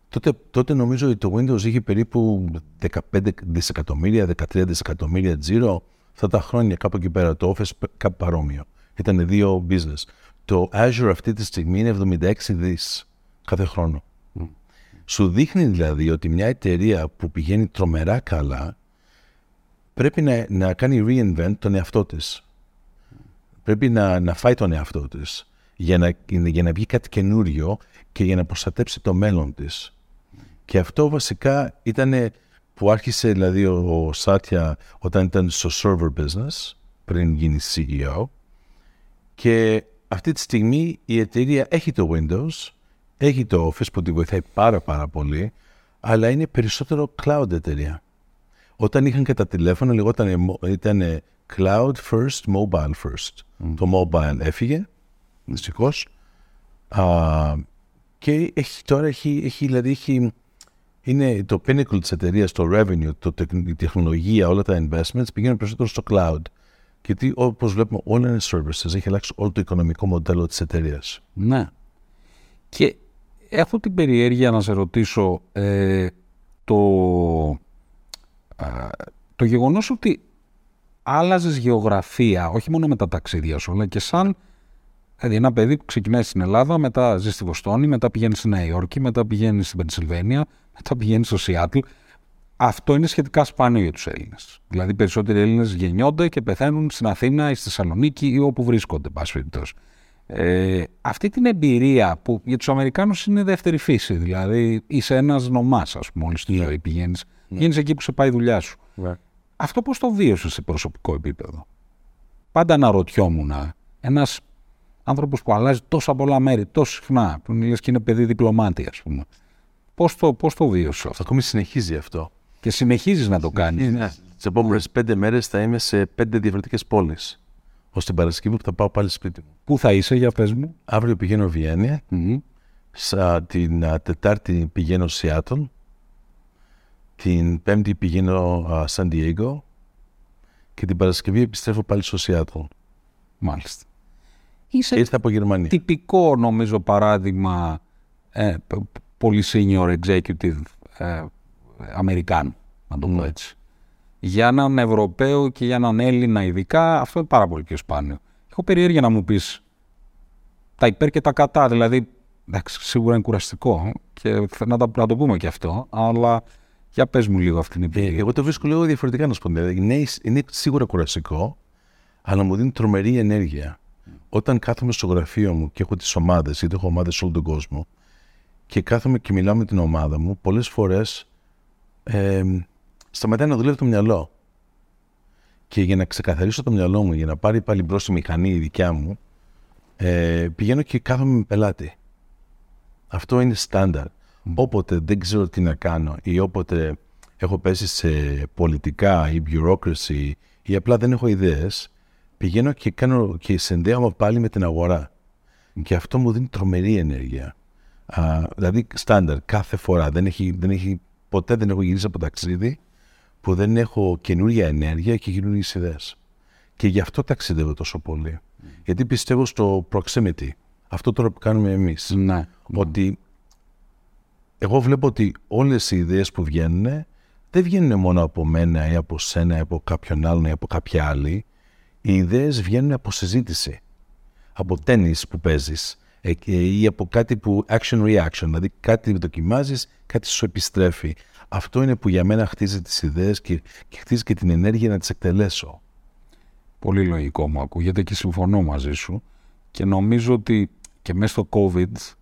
τότε, τότε νομίζω ότι το Windows είχε περίπου 15 δισεκατομμύρια, 13 δισεκατομμύρια τζίρο αυτά τα χρόνια κάπου εκεί πέρα. Το Office κάπου παρόμοιο. Ήταν δύο business. Το Azure αυτή τη στιγμή είναι 76 δις κάθε χρόνο. Σου δείχνει δηλαδή ότι μια εταιρεία που πηγαίνει τρομερά καλά πρέπει να, να κάνει reinvent τον εαυτό της. Πρέπει να, να φάει τον εαυτό της για να, για να βγει κάτι καινούριο και για να προστατέψει το μέλλον της. Και αυτό βασικά ήταν που άρχισε δηλαδή ο, Σάτια όταν ήταν στο server business πριν γίνει CEO και αυτή τη στιγμή η εταιρεία έχει το Windows, έχει το Office που τη βοηθάει πάρα πάρα πολύ αλλά είναι περισσότερο cloud εταιρεία. Όταν είχαν και τα τηλέφωνα λεγόταν ήταν cloud first, mobile first. Το mobile έφυγε, δυστυχώς. Και έχει, τώρα έχει, έχει, δηλαδή έχει είναι το pinnacle της εταιρείας, το revenue, το, η τεχνολογία, όλα τα investments πηγαίνουν περισσότερο στο cloud. Γιατί όπως βλέπουμε όλα είναι services, έχει αλλάξει όλο το οικονομικό μοντέλο της εταιρείας. Ναι. Και έχω την περιέργεια να σε ρωτήσω ε, το, το γεγονός ότι άλλαζες γεωγραφία, όχι μόνο με τα ταξίδια σου, αλλά και σαν Δηλαδή, ένα παιδί που ξεκινάει στην Ελλάδα, μετά ζεις στη Βοστόνη, μετά πηγαίνεις στη Νέα Υόρκη, μετά πηγαίνεις στην Πενσιλβένια, μετά πηγαίνεις στο Σιάτλ. Αυτό είναι σχετικά σπάνιο για τους Έλληνες. Δηλαδή, οι περισσότεροι Έλληνες γεννιόνται και πεθαίνουν στην Αθήνα ή στη Θεσσαλονίκη ή όπου βρίσκονται, πάση Ε, αυτή την εμπειρία που για τους Αμερικάνους είναι δεύτερη φύση. Δηλαδή, είσαι ένας νομάς, ας πούμε, όλη τη ζωή πηγαίνεις. Yeah. εκεί που σε πάει η δουλειά σου. Yeah. Αυτό πώς το βίωσες σε προσωπικό επίπεδο; Πάντα αναρωτιόμουν. Ένας άνθρωπος που αλλάζει τόσα πολλά μέρη, τόσο συχνά, που λες και είναι παιδί διπλωμάτη, ας πούμε. Πώς το, πώς το βίωσες αυτό; Ακόμη συνεχίζει αυτό. Και συνεχίζεις να το κάνεις. Ναι. Τις επόμενες πέντε μέρες θα είμαι σε πέντε διαφορετικές πόλεις. Ω την Παρασκευή που θα πάω πάλι σπίτι μου. Πού θα είσαι, για πες μου. Αύριο πηγαίνω Βιέννη. Mm-hmm. την Τετάρτη πηγαίνω Σιάτλ. Την Πέμπτη πηγαίνω Σαν Diego. Και την Παρασκευή επιστρέφω πάλι στο Σιάτλ. Μάλιστα. Είσαι Ήρθα από Γερμανία. Τυπικό νομίζω παράδειγμα ε, πολύ senior executive ε, Αμερικάνου, να το πω ναι. έτσι. Για έναν Ευρωπαίο και για έναν Έλληνα ειδικά, αυτό είναι πάρα πολύ πιο σπάνιο. Έχω περιέργεια να μου πεις τα υπέρ και τα κατά, δηλαδή εντάξει, σίγουρα είναι κουραστικό και να, να το πούμε και αυτό, αλλά για πες μου λίγο αυτή την εμπειρία. Εγώ το βρίσκω λίγο διαφορετικά να σου πω. Δηλαδή, είναι, είναι σίγουρα κουραστικό, αλλά μου δίνει τρομερή ενέργεια όταν κάθομαι στο γραφείο μου και έχω τις ομάδες, γιατί έχω ομάδες σε όλο τον κόσμο, και κάθομαι και μιλάω με την ομάδα μου, πολλές φορές ε, σταματάει να δουλεύει το μυαλό. Και για να ξεκαθαρίσω το μυαλό μου, για να πάρει πάλι μπρος η μηχανή η δικιά μου, ε, πηγαίνω και κάθομαι με πελάτη. Αυτό είναι στάνταρ. Όποτε δεν ξέρω τι να κάνω ή όποτε έχω πέσει σε πολιτικά ή bureaucracy ή απλά δεν έχω ιδέες, πηγαίνω και, κάνω, και συνδέομαι πάλι με την αγορά. Και αυτό μου δίνει τρομερή ενέργεια. Α, δηλαδή, στάνταρ, κάθε φορά. Δεν έχει, δεν έχει, ποτέ δεν έχω γυρίσει από ταξίδι που δεν έχω καινούργια ενέργεια και καινούργιε ιδέες. Και γι' αυτό ταξιδεύω τόσο πολύ. Γιατί πιστεύω στο proximity. Αυτό τώρα που κάνουμε εμείς. Ναι. Ότι εγώ βλέπω ότι όλες οι ιδέες που βγαίνουν δεν βγαίνουν μόνο από μένα ή από σένα ή από κάποιον άλλον ή από κάποια άλλη οι ιδέες βγαίνουν από συζήτηση. Από τέννις που παίζεις ε, ή από κάτι που action-reaction, δηλαδή κάτι που δοκιμάζεις, κάτι σου επιστρέφει. Αυτό είναι που για μένα χτίζει τις ιδέες και, και χτίζει και την ενέργεια να τις εκτελέσω. Πολύ λογικό μου ακούγεται και συμφωνώ μαζί σου και νομίζω ότι και μέσα στο COVID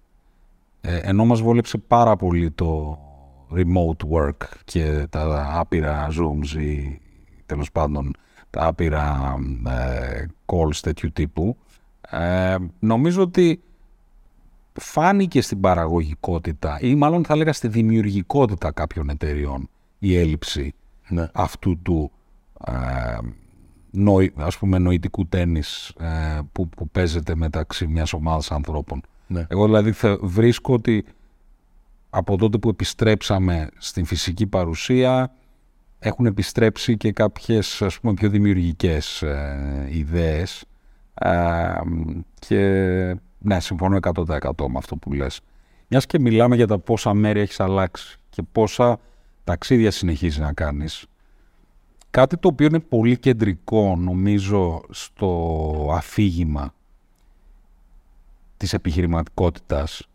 ε, ενώ μας βόλεψε πάρα πολύ το remote work και τα άπειρα Zooms ή τέλος πάντων τα άπειρα ε, calls τέτοιου τύπου, ε, νομίζω ότι φάνηκε στην παραγωγικότητα ή μάλλον θα λέγα στη δημιουργικότητα κάποιων εταιριών η έλλειψη ναι. αυτού του ε, νοη, ας πούμε νοητικού τέννις ε, που, που παίζεται μεταξύ μιας ομάδας ανθρώπων. Ναι. Εγώ δηλαδή βρίσκω ότι από τότε που επιστρέψαμε στην φυσική παρουσία έχουν επιστρέψει και κάποιες ας πούμε πιο δημιουργικές ε, ιδέες ε, και Ναι, συμφωνώ 100% με αυτό που λες. Μιας και μιλάμε για τα πόσα μέρη έχεις αλλάξει και πόσα ταξίδια συνεχίζεις να κάνεις. Κάτι το οποίο είναι πολύ κεντρικό νομίζω στο αφήγημα της επιχειρηματικότητας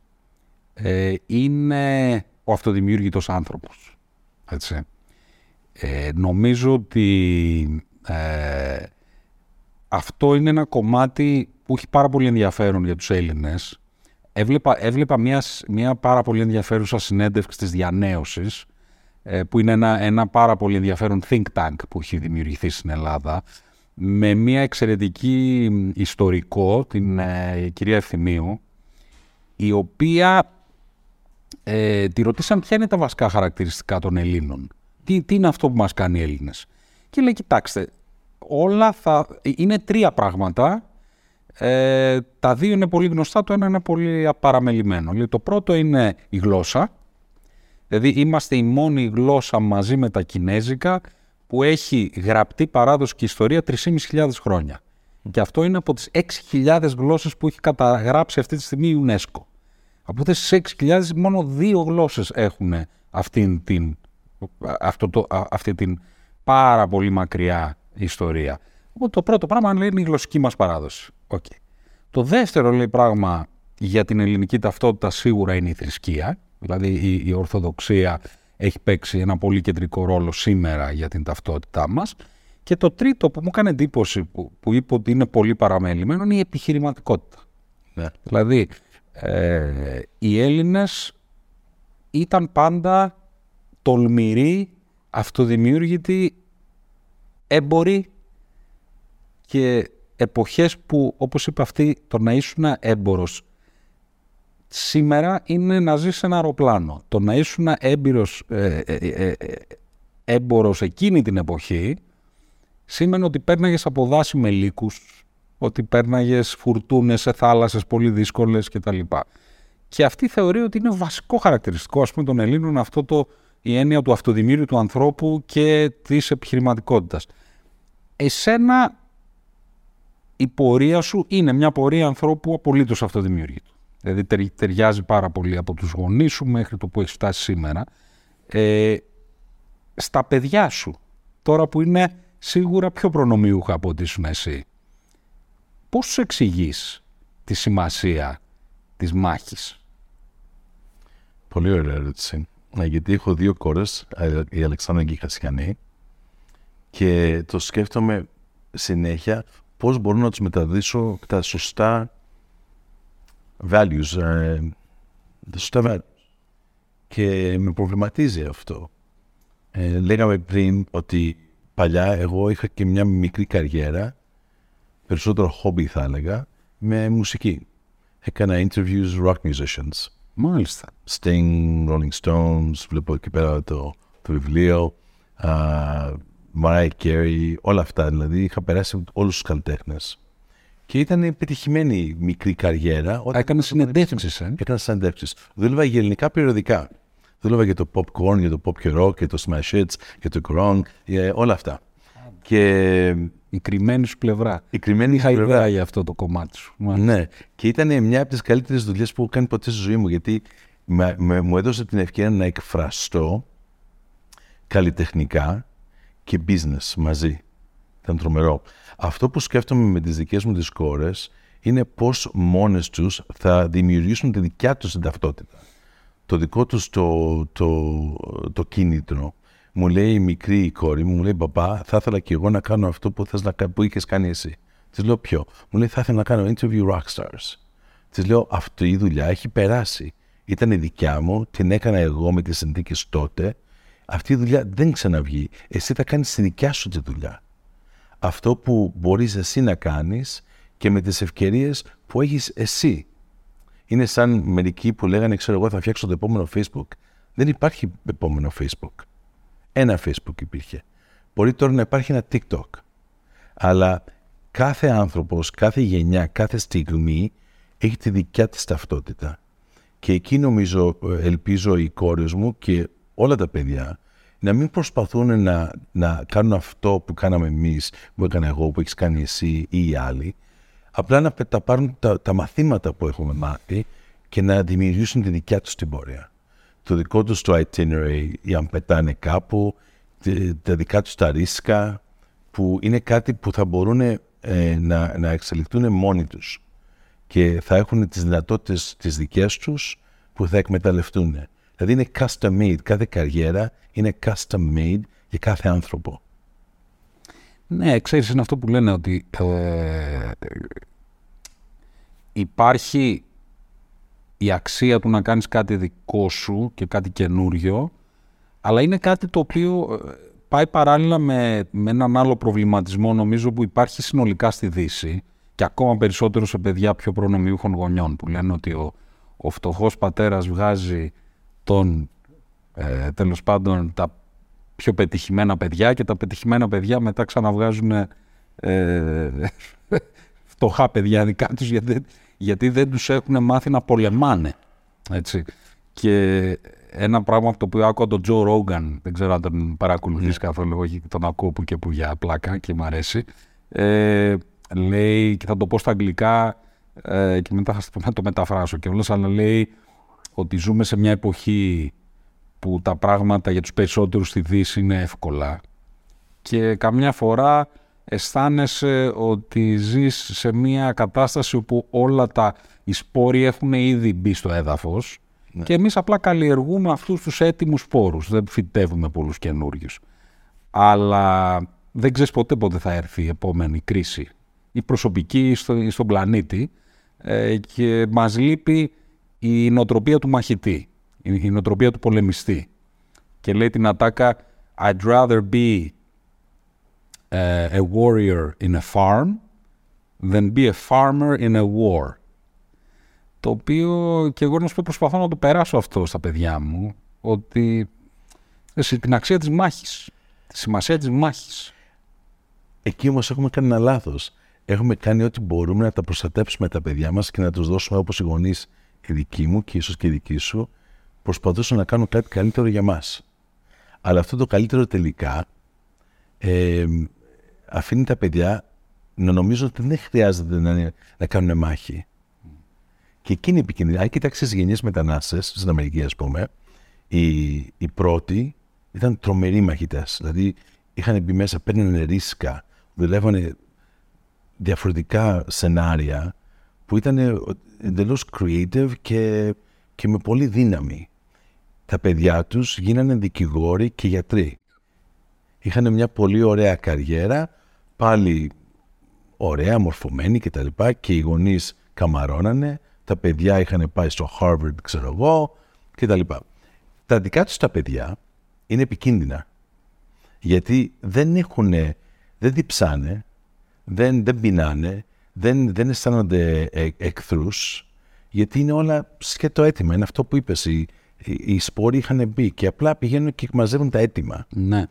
ε, είναι ο αυτοδημιούργητος άνθρωπος. Έτσι. Ε, νομίζω ότι ε, αυτό είναι ένα κομμάτι που έχει πάρα πολύ ενδιαφέρον για τους Έλληνες. Έβλεπα, έβλεπα μια, μια πάρα πολύ ενδιαφέρουσα συνέντευξη της διανέωσης ε, που είναι ένα, ένα πάρα πολύ ενδιαφέρον think tank που έχει δημιουργηθεί στην Ελλάδα με μια εξαιρετική ιστορικό, την ε, κυρία Ευθυμίου, η οποία ε, τη ρωτήσαν ποια είναι τα βασικά χαρακτηριστικά των Ελλήνων. Τι, τι είναι αυτό που μας κάνει οι Έλληνες. Και λέει, κοιτάξτε, όλα θα... Είναι τρία πράγματα. Ε, τα δύο είναι πολύ γνωστά, το ένα είναι πολύ παραμελημένο. Λέει, το πρώτο είναι η γλώσσα. Δηλαδή είμαστε η μόνη γλώσσα μαζί με τα κινέζικα που έχει γραπτή παράδοση και ιστορία 3.500 χρόνια. Και αυτό είναι από τις 6.000 γλώσσες που έχει καταγράψει αυτή τη στιγμή η UNESCO. Από τις 6.000 μόνο δύο γλώσσες έχουν αυτήν την, αυτό το, αυτή την πάρα πολύ μακριά ιστορία. Οπότε το πρώτο πράγμα λέει, είναι η γλωσσική μας παράδοση. Okay. Το δεύτερο λέει πράγμα για την ελληνική ταυτότητα σίγουρα είναι η θρησκεία. Δηλαδή η, η Ορθοδοξία έχει παίξει ένα πολύ κεντρικό ρόλο σήμερα για την ταυτότητά μας. Και το τρίτο που μου έκανε εντύπωση που, που είπε ότι είναι πολύ παραμελημένο είναι η επιχειρηματικότητα. Ναι. Δηλαδή ε, οι Έλληνες ήταν πάντα τολμηροί, αυτοδημιούργητοι, έμποροι και εποχές που, όπως είπε αυτή, το να ήσουν έμπορος σήμερα είναι να ζεις σε ένα αεροπλάνο. Το να ήσουν έμπειρος, ε, ε, ε, έμπορος εκείνη την εποχή σήμαινε ότι πέρναγες από δάση με λύκους, ότι πέρναγες φουρτούνες σε θάλασσες πολύ δύσκολες κτλ. Και αυτή θεωρεί ότι είναι βασικό χαρακτηριστικό ας πούμε των Ελλήνων αυτό το, η έννοια του αυτοδημήριου του ανθρώπου και της επιχειρηματικότητας. Εσένα η πορεία σου είναι μια πορεία ανθρώπου απολύτως αυτοδημιούργητου. Δηλαδή ταιριάζει πάρα πολύ από τους γονείς σου μέχρι το που έχεις φτάσει σήμερα. Ε, στα παιδιά σου, τώρα που είναι σίγουρα πιο προνομιούχα από ό,τι ήσουν εσύ, πώς σου εξηγείς τη σημασία της μάχης; Πολύ ωραία ερώτηση. Ε, γιατί έχω δύο κόρες, η Αλεξάνδρα και η Χασιανή, και το σκέφτομαι συνέχεια πώς μπορώ να τους μεταδίσω τα σωστά values, ε, τα σωστά values. Και με προβληματίζει αυτό. Ε, λέγαμε πριν ότι παλιά εγώ είχα και μια μικρή καριέρα, περισσότερο χόμπι θα έλεγα, με μουσική. Έκανα interviews rock musicians. Μάλιστα. Sting, Rolling Stones, βλέπω εκεί πέρα το, το βιβλίο. Uh, Mariah Carey, όλα αυτά. Δηλαδή είχα περάσει όλους τους καλλιτέχνες. Και ήταν επιτυχημένη μικρή καριέρα. Έκανες συνεντεύξεις. Ε; Έκανα συνεντεύξεις. Δούλευα για ελληνικά περιοδικά. Δούλευα για το popcorn, για το pop rock, για το smash hits, για το grong, για όλα αυτά. Και... Η κρυμμένη σου πλευρά. Η κρυμμένη Είχα πλευρά. ιδέα για αυτό το κομμάτι σου. Ναι. Και ήταν μια από τις καλύτερες δουλειές που έχω κάνει ποτέ στη ζωή μου. Γιατί με, με, μου έδωσε την ευκαιρία να εκφραστώ καλλιτεχνικά και business μαζί. Ήταν τρομερό. Αυτό που σκέφτομαι με τις δικές μου τις κόρες είναι πώς μόνες τους θα δημιουργήσουν τη δικιά τους την ταυτότητα. Το δικό τους το, το, το κίνητρο. Μου λέει η μικρή η κόρη μου, μου λέει «Παπά, θα ήθελα και εγώ να κάνω αυτό που, θες να, που είχες κάνει εσύ». Της λέω «Ποιο». Μου λέει «Θα ήθελα να κάνω interview rockstars». Της λέω «Αυτή η δουλειά έχει περάσει. Ήταν η δικιά μου, την έκανα εγώ με τις συνθήκες τότε. Αυτή η δουλειά δεν ξαναβγεί. Εσύ θα κάνεις τη δικιά σου τη δουλειά αυτό που μπορείς εσύ να κάνεις και με τις ευκαιρίες που έχεις εσύ. Είναι σαν μερικοί που λέγανε, ξέρω εγώ θα φτιάξω το επόμενο Facebook. Δεν υπάρχει επόμενο Facebook. Ένα Facebook υπήρχε. Μπορεί τώρα να υπάρχει ένα TikTok. Αλλά κάθε άνθρωπος, κάθε γενιά, κάθε στιγμή έχει τη δικιά της ταυτότητα. Και εκεί νομίζω, ελπίζω οι κόρες μου και όλα τα παιδιά να μην προσπαθούν να, να κάνουν αυτό που κάναμε εμείς, που έκανα εγώ, που έχεις κάνει εσύ ή οι άλλοι, Απλά να τα πάρουν τα, τα μαθήματα που έχουμε μάθει και να δημιουργήσουν τη δικιά τους την πορεία. Το δικό τους το itinerary, ή αν πετάνε κάπου, τα δικά τους τα ρίσκα, που είναι κάτι που θα μπορούν ε, να, να εξελιχθούν μόνοι τους και θα έχουν τις δυνατότητες τις δικές τους που θα εκμεταλλευτούν. Δηλαδή είναι custom made, κάθε καριέρα είναι custom made για κάθε άνθρωπο. Ναι, ξέρεις, είναι αυτό που λένε ότι ε, υπάρχει η αξία του να κάνεις κάτι δικό σου και κάτι καινούριο, αλλά είναι κάτι το οποίο ε, πάει παράλληλα με, με έναν άλλο προβληματισμό νομίζω που υπάρχει συνολικά στη Δύση και ακόμα περισσότερο σε παιδιά πιο προνομιούχων γονιών που λένε ότι ο, ο φτωχός πατέρας βγάζει τον, ε, τέλος πάντων τα πιο πετυχημένα παιδιά και τα πετυχημένα παιδιά μετά ξαναβγάζουν ε, φτωχά παιδιά δικά τους γιατί, γιατί δεν τους έχουν μάθει να πολεμάνε. Έτσι. Και ένα πράγμα από το οποίο άκουγα τον Τζο Ρόγκαν, δεν ξέρω αν τον παρακολουθείς yeah. Ναι. καθόλου, όχι τον ακούω που και που για πλάκα και μου αρέσει, ε, λέει, και θα το πω στα αγγλικά ε, και μετά θα το μεταφράσω και όλες, αλλά λέει ότι ζούμε σε μια εποχή που τα πράγματα για τους περισσότερους στη Δύση είναι εύκολα και καμιά φορά αισθάνεσαι ότι ζεις σε μια κατάσταση όπου όλα τα οι σπόροι έχουν ήδη μπει στο έδαφος ναι. και εμείς απλά καλλιεργούμε αυτούς τους έτοιμους σπόρους, δεν φυτεύουμε πολλούς καινούριους. Αλλά δεν ξέρεις ποτέ πότε θα έρθει η επόμενη κρίση, η προσωπική στο, στον πλανήτη ε, και μας λείπει η νοοτροπία του μαχητή η νοοτροπία του πολεμιστή. Και λέει την ατάκα I'd rather be uh, a warrior in a farm than be a farmer in a war. Το οποίο και εγώ να σου πω προσπαθώ να το περάσω αυτό στα παιδιά μου, ότι την αξία της μάχης, τη σημασία της μάχης. Εκεί όμως έχουμε κάνει ένα λάθος. Έχουμε κάνει ό,τι μπορούμε να τα προστατέψουμε τα παιδιά μας και να τους δώσουμε όπως οι γονείς οι δικοί μου και ίσως και οι δικοί σου, προσπαθούσαν να κάνουν κάτι καλύτερο για μας. Αλλά αυτό το καλύτερο τελικά ε, αφήνει τα παιδιά να νομίζουν ότι δεν χρειάζεται να, να κάνουν μάχη. Και εκείνη η επικίνδυνη. Αν κοιτάξει τι γενιές μετανάστες στην Αμερική, ας πούμε, οι, οι πρώτοι ήταν τρομεροί μαχητές. Δηλαδή είχαν μπει μέσα, παίρνουν ρίσκα, δουλεύανε διαφορετικά σενάρια που ήταν εντελώς creative και, και με πολύ δύναμη τα παιδιά τους γίνανε δικηγόροι και γιατροί. Είχαν μια πολύ ωραία καριέρα, πάλι ωραία, μορφωμένοι κτλ. Και, τα και οι γονείς καμαρώνανε, τα παιδιά είχαν πάει στο Harvard, ξέρω εγώ, κτλ. Τα, τα δικά τους τα παιδιά είναι επικίνδυνα. Γιατί δεν έχουν, δεν διψάνε, δεν, δεν πεινάνε, δεν, δεν αισθάνονται ε, εχθρούς, γιατί είναι όλα σκέτο έτοιμα. Είναι αυτό που είπες, η, οι σπόροι είχαν μπει και απλά πηγαίνουν και μαζεύουν τα έτοιμα. Ναι.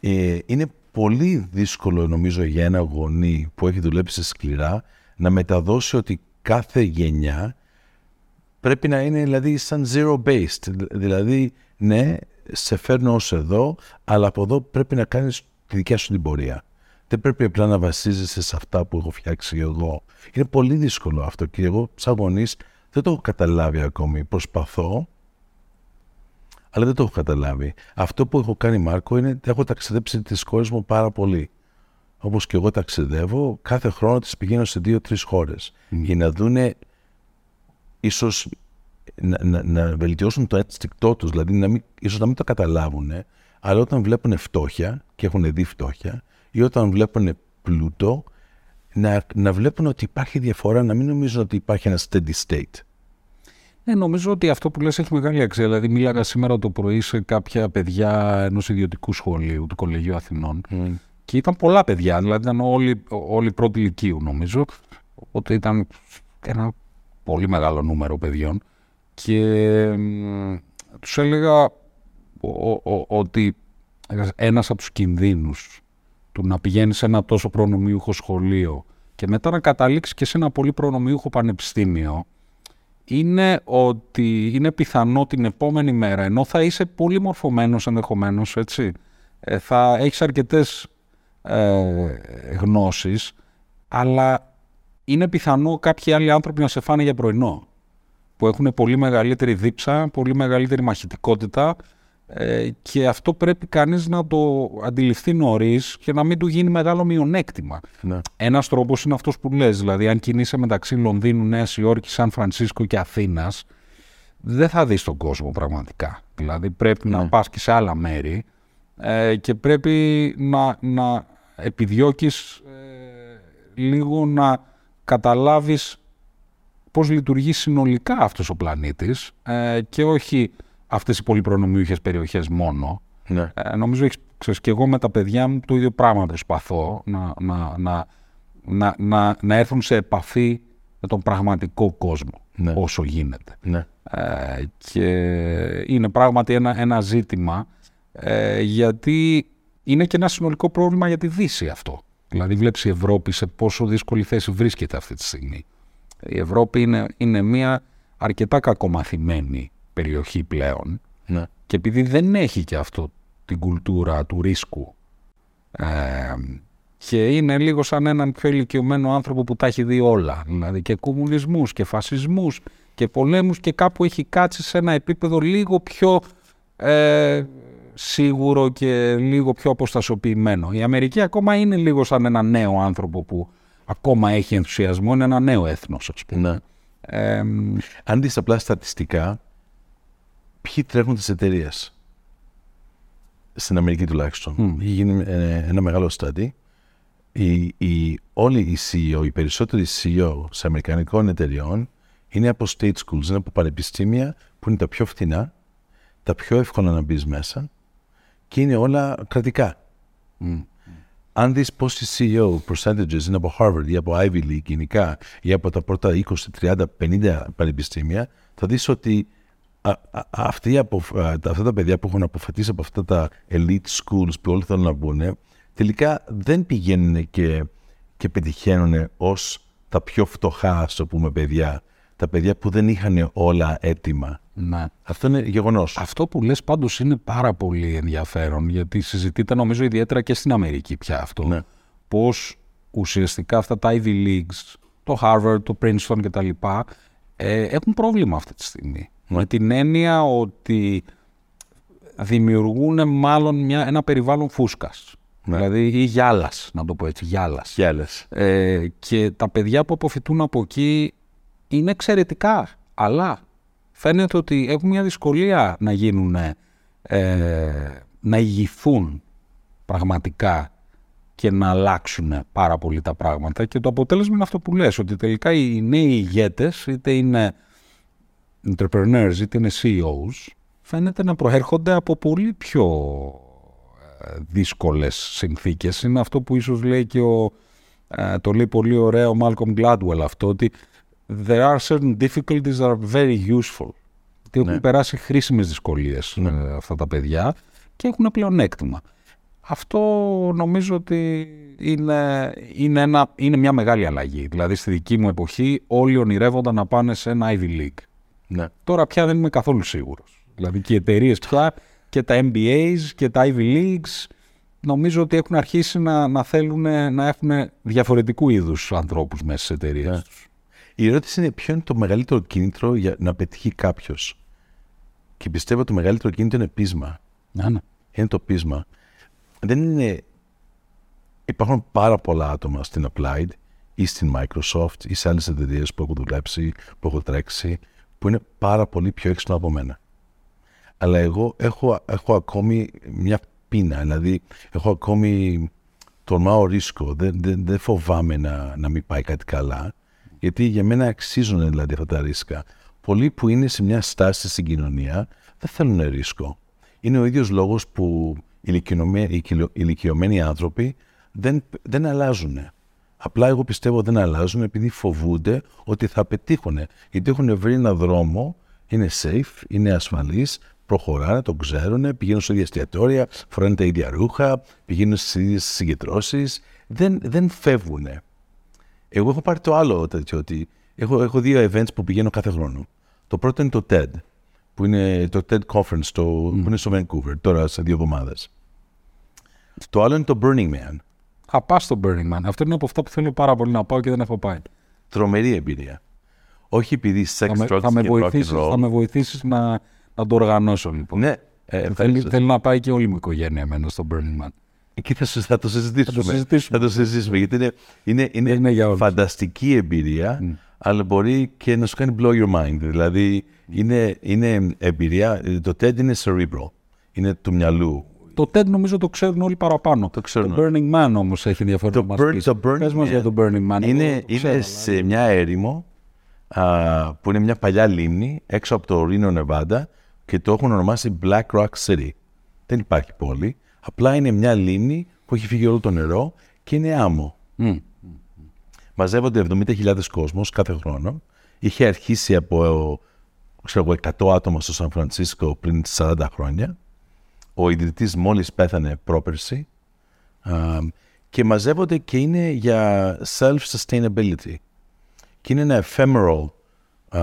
Ε, είναι πολύ δύσκολο νομίζω για ένα γονί που έχει δουλέψει σκληρά να μεταδώσει ότι κάθε γενιά πρέπει να είναι δηλαδή σαν zero based. Δηλαδή, ναι, σε φέρνω ως εδώ, αλλά από εδώ πρέπει να κάνεις τη δικιά σου την πορεία. Δεν πρέπει απλά να βασίζεσαι σε αυτά που έχω φτιάξει εγώ. Είναι πολύ δύσκολο αυτό και εγώ σαν γονείς δεν το έχω καταλάβει ακόμη. Προσπαθώ αλλά δεν το έχω καταλάβει. Αυτό που έχω κάνει, Μάρκο, είναι ότι έχω ταξιδέψει τις χώρες μου πάρα πολύ. Όπως και εγώ ταξιδεύω, κάθε χρόνο τις πηγαίνω σε δύο-τρεις χώρες για να δούνε ίσως να, να, να, βελτιώσουν το ένστικτό τους, δηλαδή να μην, ίσως να μην το καταλάβουν, αλλά όταν βλέπουν φτώχεια και έχουν δει φτώχεια, ή όταν βλέπουν πλούτο, να, να βλέπουν ότι υπάρχει διαφορά, να μην νομίζουν ότι υπάρχει ένα steady state. Ε, νομίζω ότι αυτό που λες έχει μεγάλη αξία. Δηλαδή, μίλαγα σήμερα το πρωί σε κάποια παιδιά ενός ιδιωτικού σχολείου του Κολεγίου Αθηνών mm. και ήταν πολλά παιδιά, δηλαδή ήταν όλοι, όλοι πρώτη ηλικίου νομίζω, οπότε ήταν ένα πολύ μεγάλο νούμερο παιδιών και τους έλεγα ότι ένας από τους κινδύνους του να πηγαίνεις σε ένα τόσο προνομιούχο σχολείο και μετά να καταλήξεις και σε ένα πολύ προνομιούχο πανεπιστήμιο είναι ότι είναι πιθανό την επόμενη μέρα, ενώ θα είσαι πολύ μορφωμένος ενδεχομένως, έτσι, ε, θα έχεις αρκετές ε, γνώσεις, αλλά είναι πιθανό κάποιοι άλλοι άνθρωποι να σε φάνε για πρωινό. Που έχουν πολύ μεγαλύτερη δίψα, πολύ μεγαλύτερη μαχητικότητα ε, και αυτό πρέπει κανείς να το αντιληφθεί νωρίς και να μην του γίνει μεγάλο μειονέκτημα. Ναι. Ένας τρόπος είναι αυτός που λες, δηλαδή αν κινείσαι μεταξύ Λονδίνου, Νέας Υόρκης, Σαν Φρανσίσκο και Αθήνας, δεν θα δεις τον κόσμο πραγματικά. Δηλαδή πρέπει να Ναι. πας και σε άλλα μέρη ε, και πρέπει να, να επιδιώκεις ε, λίγο να καταλάβεις πώς λειτουργεί συνολικά αυτός ο πλανήτης ε, και όχι αυτές οι πολύ προνομιούχες περιοχές μόνο. Ναι. Ε, νομίζω έχεις, ξέρεις, και εγώ με τα παιδιά μου το ίδιο πράγμα προσπαθώ να, να, να, να, να, να έρθουν σε επαφή με τον πραγματικό κόσμο Ναι. όσο γίνεται. Ναι. Ε, και είναι πράγματι ένα, ένα ζήτημα ε, γιατί είναι και ένα συνολικό πρόβλημα για τη Δύση αυτό. Δηλαδή βλέπεις η Ευρώπη σε πόσο δύσκολη θέση βρίσκεται αυτή τη στιγμή. Η Ευρώπη είναι, είναι μια αρκετά κακομαθημένη περιοχή πλέον Ναι. και επειδή δεν έχει και αυτό την κουλτούρα του ρίσκου ε, και είναι λίγο σαν έναν πιο ηλικιωμένο άνθρωπο που τα έχει δει όλα. Δηλαδή και κομμουνισμούς και φασισμούς και πολέμους και κάπου έχει κάτσει σε ένα επίπεδο λίγο πιο ε, σίγουρο και λίγο πιο αποστασιοποιημένο. Η Αμερική ακόμα είναι λίγο σαν ένα νέο άνθρωπο που ακόμα έχει ενθουσιασμό, είναι ένα νέο έθνος ας πούμε. Ναι. Ε, Αν δεις απλά στατιστικά, ποιοι τρέχουν τις εταιρείες; Στην Αμερική τουλάχιστον. Μμ. Έχει γίνει ε, ένα μεγάλο study. Οι, οι, όλοι οι CEO, οι περισσότεροι CEO σε αμερικανικών εταιριών είναι από state schools, είναι από πανεπιστήμια που είναι τα πιο φθηνά, τα πιο εύκολα να μπεις μέσα και είναι όλα κρατικά. μ. Αν δεις πόσοι CEO percentages είναι από Harvard ή από Ivy League γενικά ή από τα πρώτα 20, 30, 50 πανεπιστήμια, θα δεις ότι α, α, αυτοί απο, α, τα- αυτά τα παιδιά που έχουν αποφατήσει από αυτά τα elite schools που όλοι θέλουν να μπουν, τελικά δεν πηγαίνουν και, και πετυχαίνουν ως τα πιο φτωχά, ας το πούμε, παιδιά. Τα παιδιά που δεν είχαν όλα έτοιμα. ναι. Αυτό είναι γεγονός. Αυτό που λες πάντως είναι πάρα πολύ ενδιαφέρον γιατί συζητείται νομίζω ιδιαίτερα και στην Αμερική πια αυτό. Ναι. Πώς ουσιαστικά αυτά τα Ivy Leagues, το Harvard, το Princeton κτλ. Ε, έχουν πρόβλημα αυτή τη στιγμή. Με την έννοια ότι δημιουργούν μάλλον μια, ένα περιβάλλον φούσκας. Ναι. Δηλαδή ή γυάλας, να το πω έτσι, γυάλας. Χιάλες. Ε, και τα παιδιά που αποφυτούν από εκεί είναι εξαιρετικά, αλλά φαίνεται ότι έχουν μια δυσκολία να γίνουν, ε, να ηγηθούν πραγματικά και να αλλάξουν πάρα πολύ τα πράγματα και το αποτέλεσμα είναι αυτό που λες, ότι τελικά οι νέοι ηγέτες, είτε είναι entrepreneurs είτε είναι CEOs, φαίνεται να προέρχονται από πολύ πιο ε, δύσκολες συνθήκες. Είναι αυτό που ίσως λέει και ο, ε, το λέει πολύ ωραία ο Malcolm Gladwell αυτό, ότι there are certain difficulties that are very useful. Ότι έχουν Ναι. περάσει χρήσιμες δυσκολίες ε, αυτά τα παιδιά και έχουν πλεονέκτημα. Αυτό νομίζω ότι είναι, είναι, ένα, είναι μια μεγάλη αλλαγή. Δηλαδή στη δική μου εποχή όλοι ονειρεύονταν να πάνε σε ένα Ivy League. Ναι. Τώρα πια δεν είμαι καθόλου σίγουρος. Δηλαδή και οι εταιρείες πια και τα MBAs και τα Ivy Leagues νομίζω ότι έχουν αρχίσει να, να θέλουν να έχουν διαφορετικού είδους ανθρώπους μέσα στις εταιρείες Ναι. τους. Η ερώτηση είναι ποιο είναι το μεγαλύτερο κίνητρο για να πετύχει κάποιος. Και πιστεύω το μεγαλύτερο κίνητρο είναι πείσμα. Ναι, ναι. Είναι το πείσμα. Δεν είναι. Υπάρχουν πάρα πολλά άτομα στην Applied ή στην Microsoft ή σε άλλες εταιρείες που έχω δουλέψει, που έχω τρέξει, που είναι πάρα πολύ πιο έξυπνα από μένα. Αλλά εγώ έχω, έχω ακόμη μια πείνα, δηλαδή έχω ακόμη τολμάω ρίσκο, δεν, δεν, δεν φοβάμαι να, να μην πάει κάτι καλά, γιατί για μένα αξίζουν δηλαδή αυτά τα ρίσκα. Πολλοί που είναι σε μια στάση στην κοινωνία δεν θέλουν ρίσκο. Είναι ο ίδιος λόγος που οι ηλικιωμέ- οι ηλικιο- ηλικιωμένοι άνθρωποι δεν, δεν αλλάζουν. Απλά εγώ πιστεύω δεν αλλάζουν επειδή φοβούνται ότι θα πετύχουν. Γιατί έχουν βρει ένα δρόμο, είναι safe, είναι ασφαλής, προχωράνε, το ξέρουν, πηγαίνουν σε ίδια εστιατόρια, φοράνε τα ίδια ρούχα, πηγαίνουν στις ίδιες συγκεντρώσεις. Δεν, δεν φεύγουν. Εγώ έχω πάρει το άλλο τέτοιο, ότι έχω, έχω δύο events που πηγαίνω κάθε χρόνο. Το πρώτο είναι το TED, που είναι το TED Conference το, που είναι στο Vancouver, τώρα σε δύο εβδομάδες. Το άλλο είναι το Burning Man. Θα πάω στο Burning Man. Αυτό είναι από αυτά που θέλω πάρα πολύ να πάω και δεν έχω πάει. τρομερή εμπειρία. Όχι επειδή sex, Θα, drugs με, θα, με και rock and βοηθήσεις, roll. θα με βοηθήσεις να, να το οργανώσω λοιπόν. Ναι, ε, θέλει, θέλει, θέλει να πάει και όλη μου η οικογένεια εμένα στο Burning Man. Εκεί θα, συ- θα το συζητήσουμε. Θα το συζητήσουμε. Θα το συζητήσουμε, γιατί είναι, είναι, είναι, Είναι για όλους. φανταστική εμπειρία, αλλά μπορεί και να σου κάνει blow your mind. Δηλαδή, είναι, είναι εμπειρία, το TED είναι cerebral, είναι του μυαλού. Το TED νομίζω το ξέρουν όλοι παραπάνω. Το ξέρουν Το Burning Man όμως έχει ενδιαφέρον Το να μας Burn- πεις. το Burning Πες μας Man για το Burning Man. Εγώ Είναι, το είναι ξέρω, σε μια έρημο α, που είναι μια παλιά λίμνη έξω από το Reno, Nevada και το έχουν ονομάσει Black Rock City. Δεν υπάρχει πόλη. Απλά είναι μια λίμνη που έχει φύγει όλο το νερό και είναι άμμο. Μμ. Μαζεύονται 70.000 κόσμος κάθε χρόνο. Είχε αρχίσει από ξέρω, εγώ, 100 άτομα στο Σαν Φρανσίσκο πριν 40 χρόνια. Ο ιδρυτής μόλις πέθανε πρόπερση. Α, και μαζεύονται και είναι για self-sustainability. Και είναι ένα ephemeral α,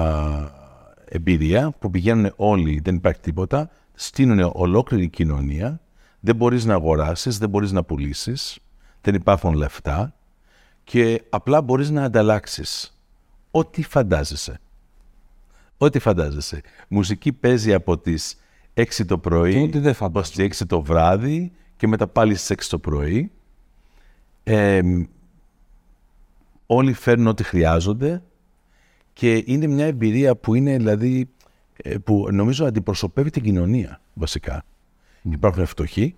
εμπειρία που πηγαίνουν όλοι, δεν υπάρχει τίποτα, στείνουν ολόκληρη κοινωνία, δεν μπορείς να αγοράσεις, δεν μπορείς να πουλήσεις, δεν υπάρχουν λεφτά και απλά μπορείς να ανταλλάξεις ό,τι φαντάζεσαι. Ό,τι φαντάζεσαι. Μουσική παίζει από τις 6 το πρωί Και ό,τι δεν ως φαντάζομαι. τις 6 το βράδυ και μετά πάλι στις 6 το πρωί. Ε, όλοι φέρνουν ό,τι χρειάζονται και είναι μια εμπειρία που είναι δηλαδή ε, που νομίζω αντιπροσωπεύει την κοινωνία βασικά. Υπάρχουν φτωχοί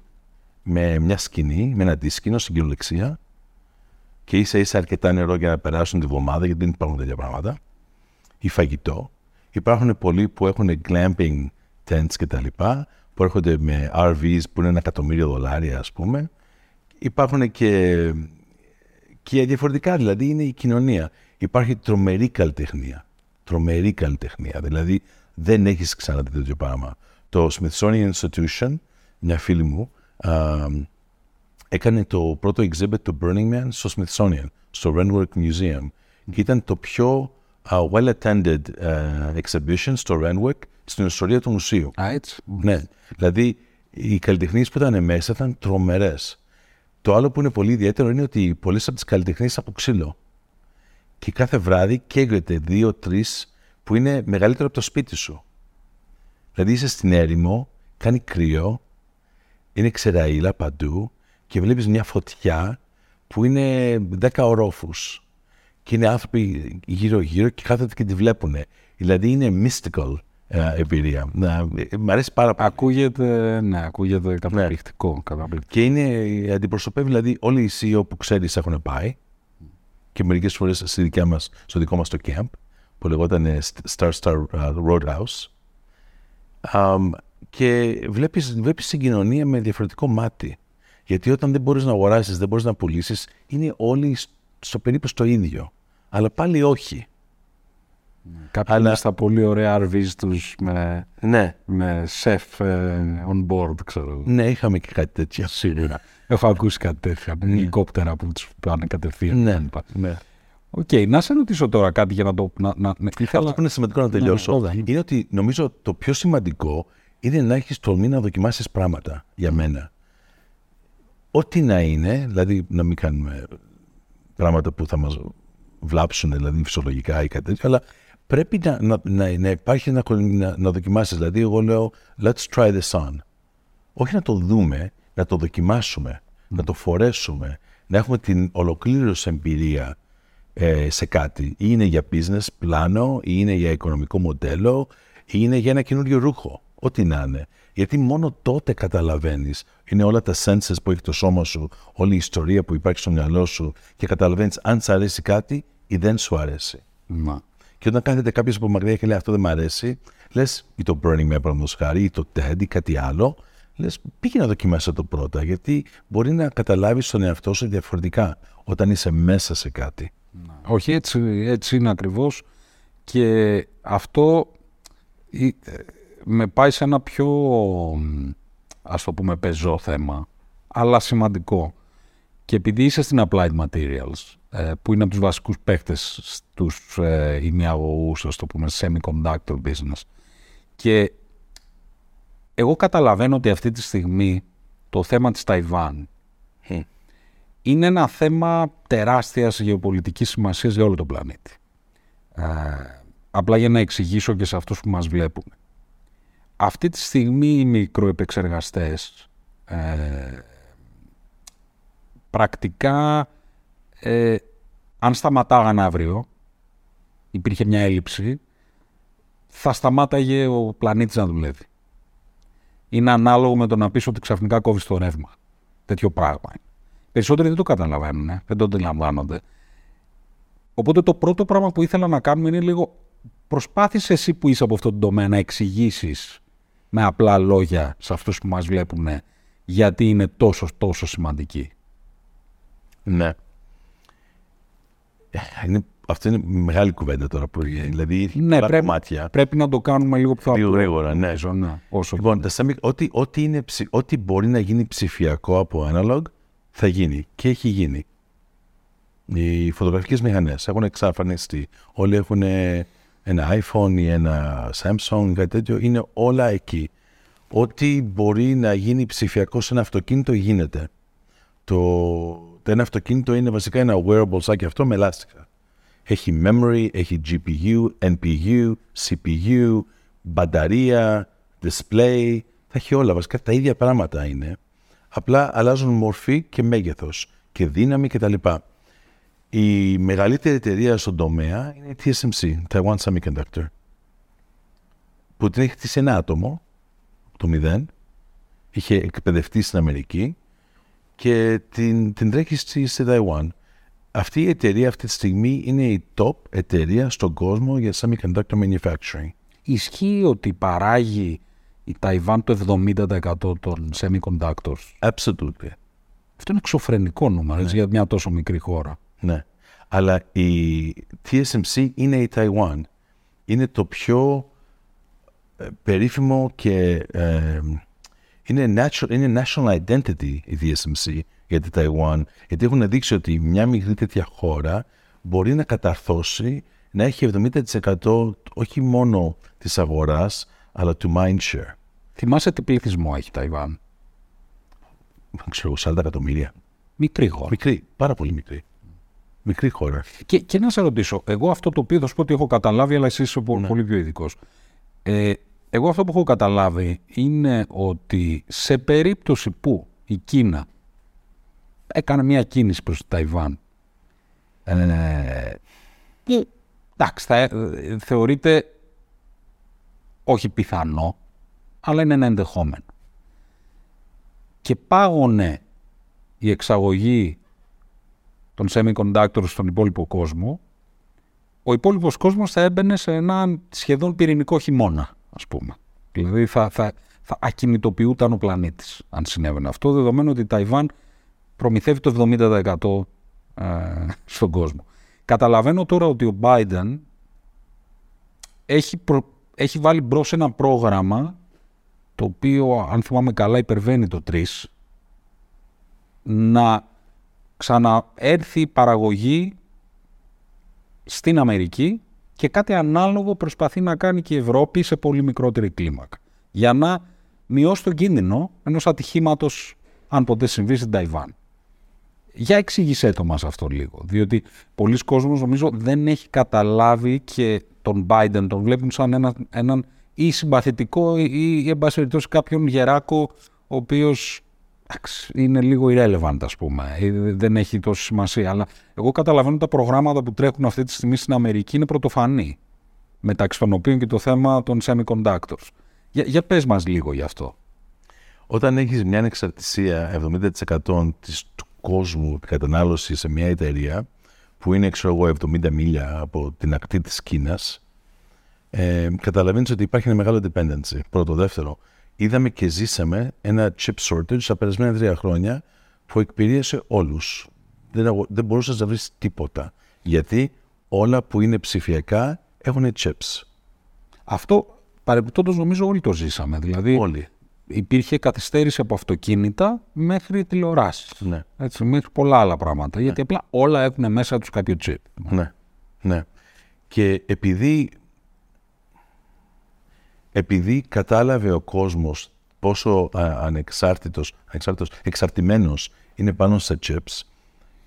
με μια σκηνή, με ένα αντίσκηνο στην κυριολεξία και ίσα ίσα αρκετά νερό για να περάσουν τη βδομάδα γιατί δεν υπάρχουν τέτοια πράγματα ή φαγητό. Υπάρχουν πολλοί που έχουν glamping tents και τα λοιπά, που έρχονται με RVs που είναι ένα εκατομμύριο δολάρια ας πούμε. Υπάρχουν και, και διαφορετικά, δηλαδή είναι η κοινωνία. Υπάρχει τρομερή καλλιτεχνία. Τρομερή καλλιτεχνία. Δηλαδή δεν έχεις ξαναδεί τέτοιο πράγμα. Το Smithsonian Institution, μια φίλη μου, α, έκανε το πρώτο exhibit του Burning Man στο Smithsonian, στο Renwick Museum. Και ήταν το πιο uh, well-attended uh, exhibition στο Renwick στην ιστορία του μουσείου. Α, έτσι. Ναι. Δηλαδή, οι καλλιτεχνίες που ήταν μέσα ήταν τρομερές. Το άλλο που είναι πολύ ιδιαίτερο είναι ότι πολλές από τις καλλιτεχνίες από ξύλο. Και κάθε βράδυ καίγεται δύο-τρει που είναι μεγαλύτερο από το σπίτι σου. Δηλαδή είσαι στην έρημο, κάνει κρύο, είναι ξεραίλα παντού και βλέπεις μια φωτιά που είναι 10 ορόφους. Και είναι άνθρωποι γύρω-γύρω και κάθονται και τη βλέπουν. Δηλαδή είναι mystical ε, εμπειρία. Να, ε, μ' αρέσει πάρα πολύ. Ακούγεται, ναι, ακούγεται καταπληκτικό. καταπληκτικό. Και είναι, ε, αντιπροσωπεύει δηλαδή όλοι οι CEO που ξέρεις έχουν πάει και μερικές φορές στη δικιά μας, στο δικό μας το camp που λεγόταν ε, Star Star uh, Roadhouse Αμ, και βλέπεις, βλέπεις συγκοινωνία με διαφορετικό μάτι. Γιατί όταν δεν μπορείς να αγοράσεις, δεν μπορείς να πουλήσεις, είναι όλοι σ- στο περίπου στο ίδιο. Αλλά πάλι όχι. Κάποιοι Αλλά- είναι στα πολύ ωραία RVs τους με, Ναι. με chef ε, on board, ξέρω. εγώ. Ναι, είχαμε και κάτι τέτοιο. Σίγουρα. Έχω ακούσει κάτι τέτοιο. από Ελικόπτερα που τους πάνε κατευθείαν. Ναι, κτλ. ναι. Οκ, να σε ρωτήσω τώρα κάτι για να το... Να, να, ναι, ήθελα... Αυτό που είναι σημαντικό να τελειώσω ναι, ναι. είναι ότι νομίζω το πιο σημαντικό είναι να έχεις τολμή να δοκιμάσεις πράγματα για μένα. Ό,τι να είναι, δηλαδή να μην κάνουμε πράγματα που θα μας βλάψουν, δηλαδή φυσιολογικά ή κάτι τέτοιο, αλλά πρέπει να, να, να, να υπάρχει να, να, να δοκιμάσεις. Δηλαδή, εγώ λέω, let's try this on. Όχι να το δούμε, να το δοκιμάσουμε, να το φορέσουμε, να έχουμε την ολοκλήρωση εμπειρία ε, σε κάτι. Ή είναι για business πλάνο, ή είναι για οικονομικό μοντέλο, ή είναι για ένα καινούριο ρούχο. Ό,τι να είναι. Γιατί μόνο τότε καταλαβαίνεις. Είναι όλα τα senses που έχει το σώμα σου, όλη η ιστορία που υπάρχει στο μυαλό σου και καταλαβαίνεις αν σου αρέσει κάτι ή δεν σου αρέσει. Να. Και όταν κάθεται κάποιος από μακριά και λέει αυτό δεν μου αρέσει, λες ή το Burning Man παραδείγματος χάρη ή το TED ή κάτι άλλο, λες πήγε να δοκιμάσει το πρώτα. Γιατί μπορεί να καταλάβεις τον εαυτό σου διαφορετικά όταν είσαι μέσα σε κάτι. Όχι, έτσι, έτσι είναι ακριβώς. Και αυτό ε, ε, με πάει σε ένα πιο, μ, ας το πούμε, πεζό θέμα, αλλά σημαντικό. Και επειδή είσαι στην Applied Materials, ε, που είναι από τους βασικούς παίκτες στους ε, ημιαγωγούς, ας το πούμε, semiconductor business, και εγώ καταλαβαίνω ότι αυτή τη στιγμή το θέμα της Ταϊβάν είναι ένα θέμα τεράστιας γεωπολιτικής σημασίας για όλο τον πλανήτη. Ε, απλά για να εξηγήσω και σε αυτούς που μας βλέπουν. Αυτή τη στιγμή οι μικροεπεξεργαστές ε, πρακτικά ε, αν σταματάγαν αύριο, υπήρχε μια έλλειψη, θα σταμάταγε ο πλανήτης να δουλεύει. Είναι ανάλογο με το να πεις ότι ξαφνικά κόβεις το ρεύμα. Τέτοιο πράγμα. Περισσότεροι δεν το καταλαβαίνουν, δεν το αντιλαμβάνονται. Οπότε το πρώτο πράγμα που ήθελα να κάνουμε είναι λίγο προσπάθησε εσύ που είσαι από αυτόν τον τομέα να εξηγήσεις με απλά λόγια σε αυτούς που μας βλέπουν γιατί είναι τόσο τόσο σημαντική. Ναι. Ε, είναι, αυτό είναι μεγάλη κουβέντα τώρα που Δηλαδή, ναι, πρέπει, πρέπει να το κάνουμε λίγο πιο Λίγο γρήγορα, ναι. ναι όσο λοιπόν, ό,τι, ό,τι, είναι, ό,τι μπορεί να γίνει ψηφιακό από analog θα γίνει και έχει γίνει. Οι φωτογραφικές μηχανές έχουν εξαφανιστεί. Όλοι έχουν ένα iPhone ή ένα Samsung, κάτι τέτοιο. Είναι όλα εκεί. Ό,τι μπορεί να γίνει ψηφιακό σε ένα αυτοκίνητο γίνεται. Το, το ένα αυτοκίνητο είναι βασικά ένα wearable σαν και αυτό με λάστιχα. Έχει memory, έχει GPU, NPU, CPU, μπαταρία, display. Θα έχει όλα βασικά τα ίδια πράγματα είναι. Απλά αλλάζουν μορφή και μέγεθος και δύναμη κτλ. Η μεγαλύτερη εταιρεία στον τομέα είναι η TSMC, Taiwan Semiconductor, που την έχει χτίσει ένα άτομο, το μηδέν, είχε εκπαιδευτεί στην Αμερική και την, την τρέχει στη, στη Ταϊουάν. Αυτή η εταιρεία αυτή τη στιγμή είναι η top εταιρεία στον κόσμο για semiconductor manufacturing. Ισχύει ότι παράγει η Ταϊβάν το 70% των semiconductors; Absolutely. Αυτό είναι εξωφρενικό νούμερο ναι. για μια τόσο μικρή χώρα. Ναι. Αλλά η TSMC είναι η Ταϊουάν. Είναι το πιο ε, περίφημο και ε, είναι, natural, είναι national identity η TSMC για τη Ταϊουάν. Γιατί έχουν δείξει ότι μια μικρή τέτοια χώρα μπορεί να καταρθώσει να έχει 70% όχι μόνο της αγοράς, αλλά του mind share. Θυμάσαι τι πληθυσμό έχει η Ταϊβάν. Δεν ξέρω, 40 εκατομμύρια. Μικρή χώρα. Μικρή, πάρα πολύ μικρή. Μικρή χώρα. Και, και να σε ρωτήσω, εγώ αυτό το οποίο θα σου πω ότι έχω καταλάβει, αλλά εσύ είσαι ναι. πολύ πιο ειδικός. Ε, εγώ αυτό που έχω καταλάβει είναι ότι σε περίπτωση που η Κίνα έκανε μια κίνηση προς το Ταϊβάν ε, εντάξει, θα, ε, θεωρείται όχι πιθανό, αλλά είναι ένα ενδεχόμενο. Και πάγωνε η εξαγωγή των semiconductors στον υπόλοιπο κόσμο, ο υπόλοιπος κόσμος θα έμπαινε σε έναν σχεδόν πυρηνικό χειμώνα, ας πούμε. Δηλαδή θα, θα, θα ακινητοποιούταν ο πλανήτης, αν συνέβαινε αυτό, δεδομένου ότι η Ταϊβάν προμηθεύει το 70% ε, στον κόσμο. Καταλαβαίνω τώρα ότι ο Biden έχει, έχει βάλει μπρος ένα πρόγραμμα το οποίο, αν θυμάμαι καλά, υπερβαίνει το 3, να ξαναέρθει η παραγωγή στην Αμερική και κάτι ανάλογο προσπαθεί να κάνει και η Ευρώπη σε πολύ μικρότερη κλίμακα. Για να μειώσει τον κίνδυνο ενός ατυχήματος, αν ποτέ συμβεί στην Ταϊβάν. Για εξήγησέ το μας αυτό λίγο, διότι πολλοί κόσμος νομίζω δεν έχει καταλάβει και τον Biden τον βλέπουν σαν ένα, έναν ή συμπαθητικό ή, ή εν πάση κάποιον γεράκο ο οποίος είναι λίγο irrelevant ας πούμε, δεν έχει τόση σημασία. Αλλά εγώ καταλαβαίνω ότι τα προγράμματα που τρέχουν αυτή τη στιγμή στην Αμερική είναι πρωτοφανή. Μεταξύ των οποίων και το θέμα των semiconductors. Για, για πες μας λίγο γι' αυτό. Όταν έχεις μια ανεξαρτησία 70% της, του κόσμου κατανάλωσης σε μια εταιρεία που είναι ξέρω εγώ 70 μίλια από την ακτή της Κίνας ε, καταλαβαίνεις ότι υπάρχει ένα μεγάλο dependency. Πρώτο. Δεύτερο, είδαμε και ζήσαμε ένα chip shortage τα περασμένα τρία χρόνια που εκπλήρωσε όλους. Δεν, δεν μπορούσες να βρεις τίποτα. Γιατί όλα που είναι ψηφιακά έχουν chips. Αυτό παρεμπιπτόντως νομίζω όλοι το ζήσαμε. Δηλαδή όλοι. υπήρχε καθυστέρηση από αυτοκίνητα μέχρι τηλεοράσεις. Ναι. Έτσι, μέχρι πολλά άλλα πράγματα. Ναι. Γιατί απλά όλα έχουν μέσα τους κάποιο chip. Ναι. ναι. Και επειδή επειδή κατάλαβε ο κόσμος πόσο ανεξάρτητος, ανεξάρτητος, εξαρτημένος είναι πάνω σε chips,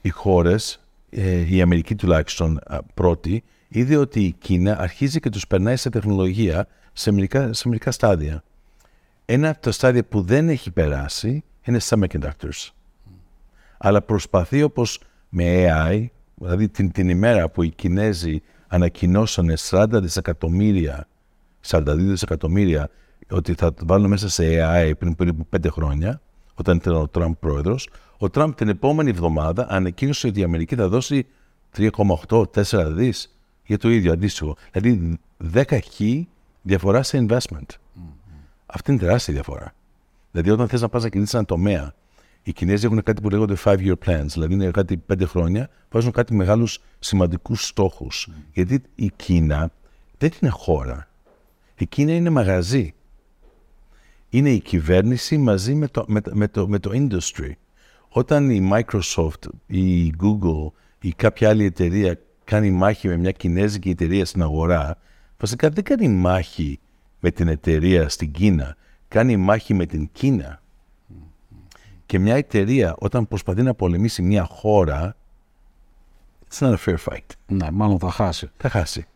οι χώρες, ε, η Αμερική τουλάχιστον πρώτη, είδε ότι η Κίνα αρχίζει και τους περνάει σε τεχνολογία σε μερικά, σε μερικά στάδια. Ένα από τα στάδια που δεν έχει περάσει είναι semiconductors. Αλλά προσπαθεί όπως με AI, δηλαδή την, την ημέρα που οι Κινέζοι ανακοινώσανε 40 δισεκατομμύρια, 42 δισεκατομμύρια ότι θα το βάλουν μέσα σε AI πριν περίπου 5 χρόνια, όταν ήταν ο Τραμπ πρόεδρος, ο Τραμπ την επόμενη εβδομάδα ανακοίνωσε ότι η Αμερική θα δώσει 3,8-4 δις για το ίδιο αντίστοιχο. Δηλαδή 10 χ διαφορά σε investment. Αυτή είναι τεράστια διαφορά. Δηλαδή όταν θες να πας να κινήσεις ένα τομέα, οι Κινέζοι έχουν κάτι που λέγονται five-year plans, δηλαδή είναι κάτι πέντε χρόνια, βάζουν κάτι μεγάλους σημαντικούς στόχους. Γιατί η Κίνα δεν είναι χώρα. Η Κίνα είναι μαγαζί. Είναι η κυβέρνηση μαζί με το, με, με το, με το industry. Όταν η Microsoft, η Google ή κάποια άλλη εταιρεία κάνει μάχη με μια κινέζικη εταιρεία στην αγορά, βασικά δεν κάνει μάχη με την εταιρεία στην Κίνα, κάνει μάχη με την Κίνα. Και μια εταιρεία όταν προσπαθεί να πολεμήσει μια χώρα, it's not a fair fight. Ναι, μάλλον θα χάσει. Θα χάσει.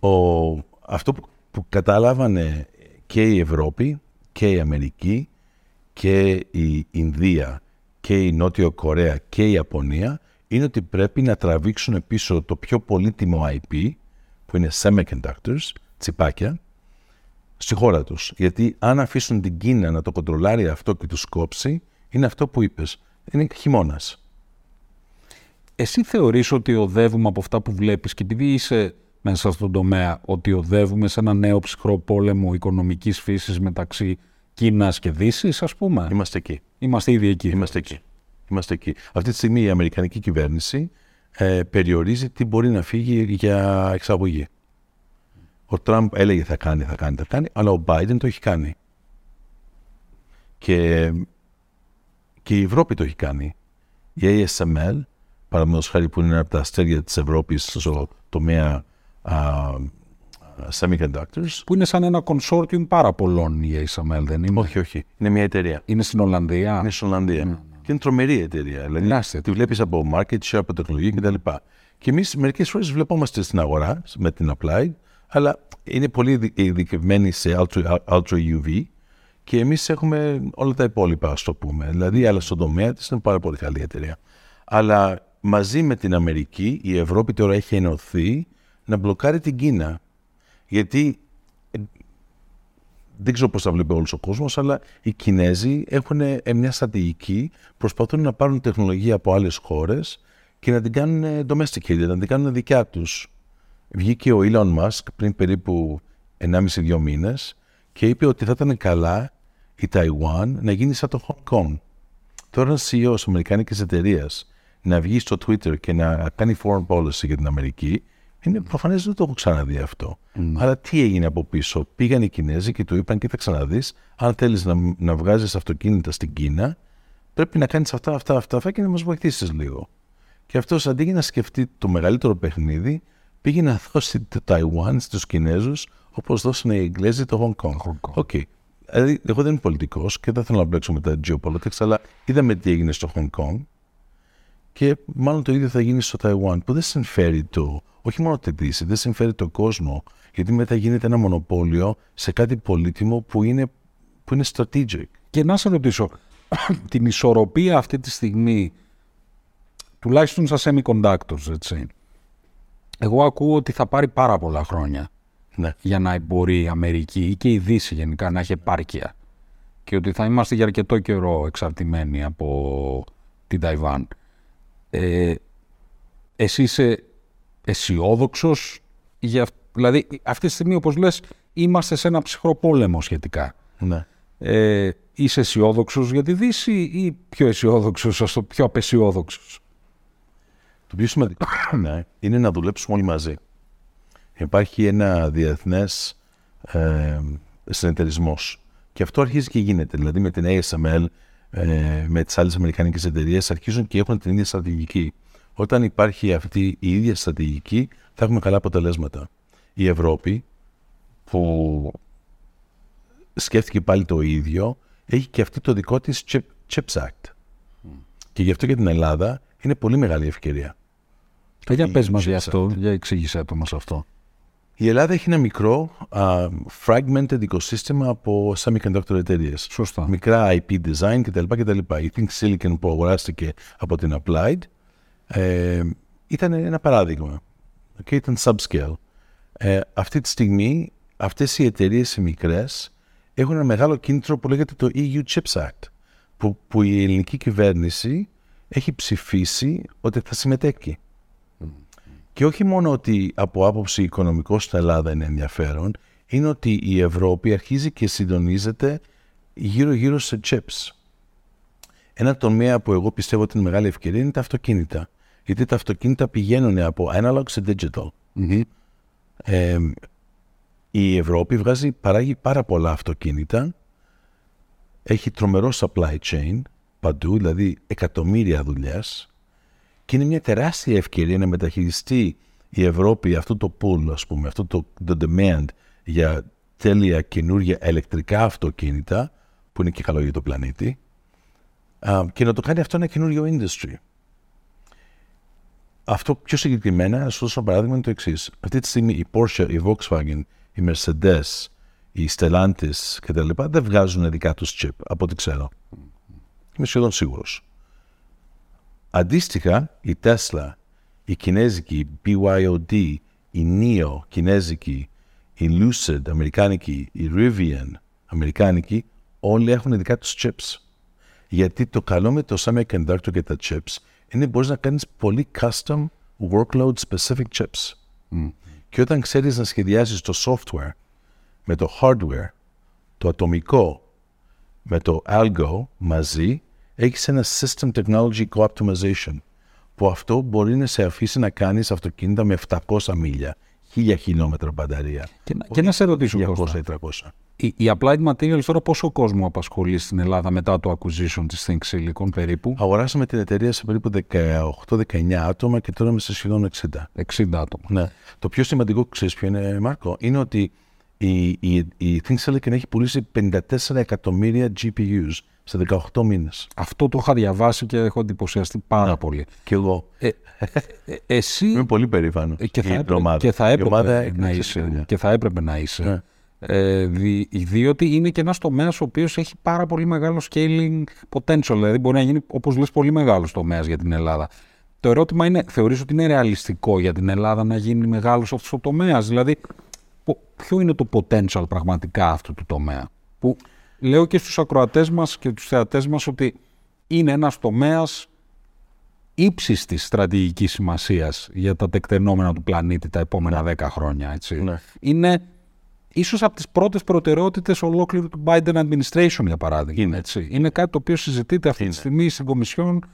Ο, αυτό που, που καταλάβανε και η Ευρώπη και η Αμερική και η Ινδία και η Νότιο Κορέα και η Ιαπωνία είναι ότι πρέπει να τραβήξουν πίσω το πιο πολύτιμο IP που είναι semiconductors, τσιπάκια, στη χώρα τους. Γιατί αν αφήσουν την Κίνα να το κοντρολάρει αυτό και τους κόψει, είναι αυτό που είπες. Είναι χειμώνας. Εσύ θεωρείς ότι οδεύουμε από αυτά που βλέπεις και επειδή είσαι μέσα στον τομέα ότι οδεύουμε σε ένα νέο ψυχρό πόλεμο οικονομικής φύσης μεταξύ Κίνας και Δύσης, ας πούμε; Είμαστε εκεί. Είμαστε ήδη εκεί. Είμαστε εκεί. Είμαστε εκεί. Αυτή τη στιγμή η Αμερικανική κυβέρνηση ε, περιορίζει τι μπορεί να φύγει για εξαγωγή. Ο Τραμπ έλεγε θα κάνει, θα κάνει, θα κάνει, αλλά ο Biden το έχει κάνει. Και, και η Ευρώπη το έχει κάνει. Η ASML, παραδείγματος χάρη που είναι ένα από τα αστέρια της Ευρώπης στο τομέα α, semiconductors. Που είναι σαν ένα consortium πάρα πολλών η ASML, δεν είναι; Όχι, όχι. Είναι μια εταιρεία. Είναι στην Ολλανδία. Είναι στην Ολλανδία. Mm. Και είναι τρομερή εταιρεία. Δηλαδή, τη βλέπεις από market share, από τεχνολογία κτλ. Και εμείς μερικές φορές βλεπόμαστε στην αγορά με την Applied, αλλά είναι πολύ ειδικευμένοι σε ultra, ultra UV και εμείς έχουμε όλα τα υπόλοιπα, ας το πούμε. Δηλαδή, αλλά στον τομέα της είναι πάρα πολύ καλή εταιρεία. Αλλά μαζί με την Αμερική, η Ευρώπη τώρα έχει ενωθεί να μπλοκάρει την Κίνα. Γιατί δεν ξέρω πώς θα βλέπει όλος ο κόσμος, αλλά οι Κινέζοι έχουν ε, μια στρατηγική, προσπαθούν να πάρουν τεχνολογία από άλλες χώρες και να την κάνουν domesticated, να την κάνουν δικιά τους. Βγήκε ο Elon Musk πριν περίπου 1,5-2 μήνες και είπε ότι θα ήταν καλά η Ταϊουάν να γίνει σαν το Hong Kong. Τώρα ένας CEO της Αμερικάνικης εταιρείας να βγει στο Twitter και να κάνει foreign policy για την Αμερική είναι προφανές δεν το έχω ξαναδεί αυτό. Mm. Αλλά τι έγινε από πίσω; Πήγαν οι Κινέζοι και του είπαν: Κοίτα, ξαναδείς, αν θέλεις να, να βγάζεις αυτοκίνητα στην Κίνα, πρέπει να κάνεις αυτά, αυτά, αυτά, αυτά και να μας βοηθήσεις λίγο. Και αυτός αντί για να σκεφτεί το μεγαλύτερο παιχνίδι, πήγε να δώσει το Ταϊουάν στους Κινέζους όπως δώσανε οι Εγγλέζοι το Hong Kong. Ok. Okay. Δηλαδή, εγώ δεν είμαι πολιτικός και δεν θέλω να μπλέξω με τα geopolitics, αλλά είδαμε τι έγινε στο Hong Kong και μάλλον το ίδιο θα γίνει στο Ταϊουάν, που δεν συμφέρει το όχι μόνο τη Δύση, δεν συμφέρει τον κόσμο, γιατί μετά γίνεται ένα μονοπόλιο σε κάτι πολύτιμο που είναι, που είναι strategic. Και να σε ρωτήσω, την ισορροπία αυτή τη στιγμή, τουλάχιστον στα semiconductors, έτσι, εγώ ακούω ότι θα πάρει πάρα πολλά χρόνια ναι. για να μπορεί η Αμερική ή και η Δύση γενικά να έχει επάρκεια και ότι θα είμαστε για αρκετό καιρό εξαρτημένοι από την Ταϊβάν. Ε, εσύ είσαι αισιόδοξος. Δηλαδή, αυτή τη στιγμή, όπως λες, είμαστε σε ένα ψυχρό πόλεμο σχετικά. Ναι. Ε, είσαι αισιόδοξος για τη Δύση ή πιο αισιόδοξος, ας το πιο απεσιόδοξος; Το πιο σημαντικό ναι, είναι να δουλέψουμε όλοι μαζί. Υπάρχει ένα διεθνές ε, συνεταιρισμός. Και αυτό αρχίζει και γίνεται. Δηλαδή με την ASML, ε, με τις άλλες Αμερικανικές εταιρείες, αρχίζουν και έχουν την ίδια στρατηγική. Όταν υπάρχει αυτή η ίδια στρατηγική, θα έχουμε καλά αποτελέσματα. Η Ευρώπη, που σκέφτηκε πάλι το ίδιο, έχει και αυτή το δικό της CHIPS Act. Και γι' αυτό για την Ελλάδα είναι πολύ μεγάλη ευκαιρία. Και για η πες μας για CHIPS αυτό, για εξήγησέ το μας αυτό. Η Ελλάδα έχει ένα μικρό α, fragmented οικοσύστημα από semiconductor εταιρείες. Σωστά. Μικρά IP design κτλ. κτλ. Η Think Silicon που αγοράστηκε από την Applied ε, ήταν ένα παράδειγμα. Και ήταν subscale. Ε, αυτή τη στιγμή αυτές οι εταιρείες οι μικρές έχουν ένα μεγάλο κίνητρο που λέγεται το EU Chips Act που, που η ελληνική κυβέρνηση έχει ψηφίσει ότι θα συμμετέχει. Και όχι μόνο ότι από άποψη οικονομικό στην Ελλάδα είναι ενδιαφέρον, είναι ότι η Ευρώπη αρχίζει και συντονίζεται γύρω-γύρω σε chips. Ένα τομέα που εγώ πιστεύω ότι είναι μεγάλη ευκαιρία είναι τα αυτοκίνητα. Γιατί τα αυτοκίνητα πηγαίνουν από analog σε digital. Ε, η Ευρώπη βγάζει, παράγει πάρα πολλά αυτοκίνητα, έχει τρομερό supply chain παντού, δηλαδή εκατομμύρια δουλειές και είναι μια τεράστια ευκαιρία να μεταχειριστεί η Ευρώπη αυτό το pool, ας πούμε, αυτό το, το demand για τέλεια καινούργια ηλεκτρικά αυτοκίνητα, που είναι και καλό για το πλανήτη, α, και να το κάνει αυτό ένα καινούριο industry. Αυτό πιο συγκεκριμένα, να σου δώσω ένα παράδειγμα, είναι το εξής. Αυτή τη στιγμή η Porsche, η Volkswagen, η Mercedes, οι Stellantis κτλ. δεν βγάζουν δικά τους chip, από ό,τι ξέρω. Είμαι σχεδόν σίγουρος. Αντίστοιχα, η Tesla, η Κινέζικη, η BYOD, η NIO, Κινέζικη, η Lucid, Αμερικάνικη, η Rivian, Αμερικάνικη, όλοι έχουν δικά τους chips. Γιατί το καλό με το semiconductor και τα chips είναι μπορείς να κάνεις πολύ custom workload specific chips. Και όταν ξέρεις να σχεδιάζεις το software με το hardware, το ατομικό με το algo μαζί, έχεις ένα system technology co-optimization που αυτό μπορεί να σε αφήσει να κάνεις αυτοκίνητα με 700 μίλια, 1000 χιλιόμετρα μπαταρία. Και, να- και να σε ρωτήσω, 200 Κώστα, ή 300. Η, η Applied Materials τώρα πόσο κόσμο απασχολεί στην Ελλάδα μετά το acquisition της Think Silicon περίπου, Αγοράσαμε την εταιρεία σε περίπου 18-19 άτομα και τώρα είμαστε σχεδόν 60. 60 άτομα. Ναι. Το πιο σημαντικό, ξέρεις ποιο είναι, Μάρκο, είναι ότι η, η, η Think Silicon έχει πουλήσει 54 εκατομμύρια GPUs σε 18 μήνες. Αυτό το είχα διαβάσει και έχω εντυπωσιαστεί πάρα πολύ. Και εγώ Ε, ε, εσύ είμαι πολύ περήφανος Ε, και θα, για την έπρεπε, ομάδα. και θα Η έπρεπε ομάδα να έκανε είσαι. δουλειά. Και θα έπρεπε να είσαι. Ναι. Ε, δι, διότι είναι και ένας τομέας ο οποίος έχει πάρα πολύ μεγάλο scaling potential. Δηλαδή μπορεί να γίνει, όπως λες, πολύ μεγάλος τομέας για την Ελλάδα. Το ερώτημα είναι, θεωρείς ότι είναι ρεαλιστικό για την Ελλάδα να γίνει μεγάλος αυτός ο τομέας; Δηλαδή, πο- ποιο είναι το potential πραγματικά αυτού του τομέα; Που λέω και στους ακροατές μας και τους θεατές μας ότι είναι ένας τομέας ύψης της στρατηγικής σημασίας για τα τεκτενόμενα του πλανήτη τα επόμενα 10 χρόνια. Έτσι. Ναι. Είναι ίσως από τις πρώτες προτεραιότητες ολόκληρου του Biden administration, για παράδειγμα. Είναι. Έτσι. Είναι κάτι το οποίο συζητείται αυτή Είναι. τη στιγμή στην Κομισιόν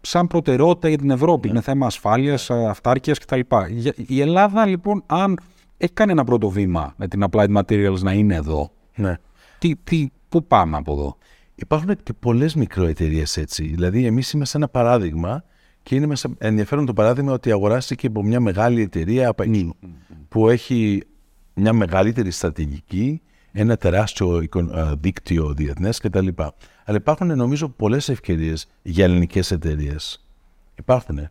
σαν προτεραιότητα για την Ευρώπη. Ναι. Είναι θέμα ασφάλειας, αυτάρκειας κτλ. Για- Η Ελλάδα, λοιπόν, αν έχει κάνει ένα πρώτο βήμα με την Applied Materials να είναι εδώ, Ναι. τι, τι, πού πάμε από εδώ; Υπάρχουν και πολλές μικροεταιρείες έτσι. Δηλαδή, εμείς είμαστε ένα παράδειγμα και είναι μέσα ενδιαφέρον το παράδειγμα ότι αγοράστηκε από μια μεγάλη εταιρεία από έξω, που έχει μια μεγαλύτερη στρατηγική, ένα τεράστιο εικο- α, δίκτυο διεθνές κτλ. Αλλά υπάρχουν νομίζω πολλές ευκαιρίες για ελληνικές εταιρείες. Υπάρχουν.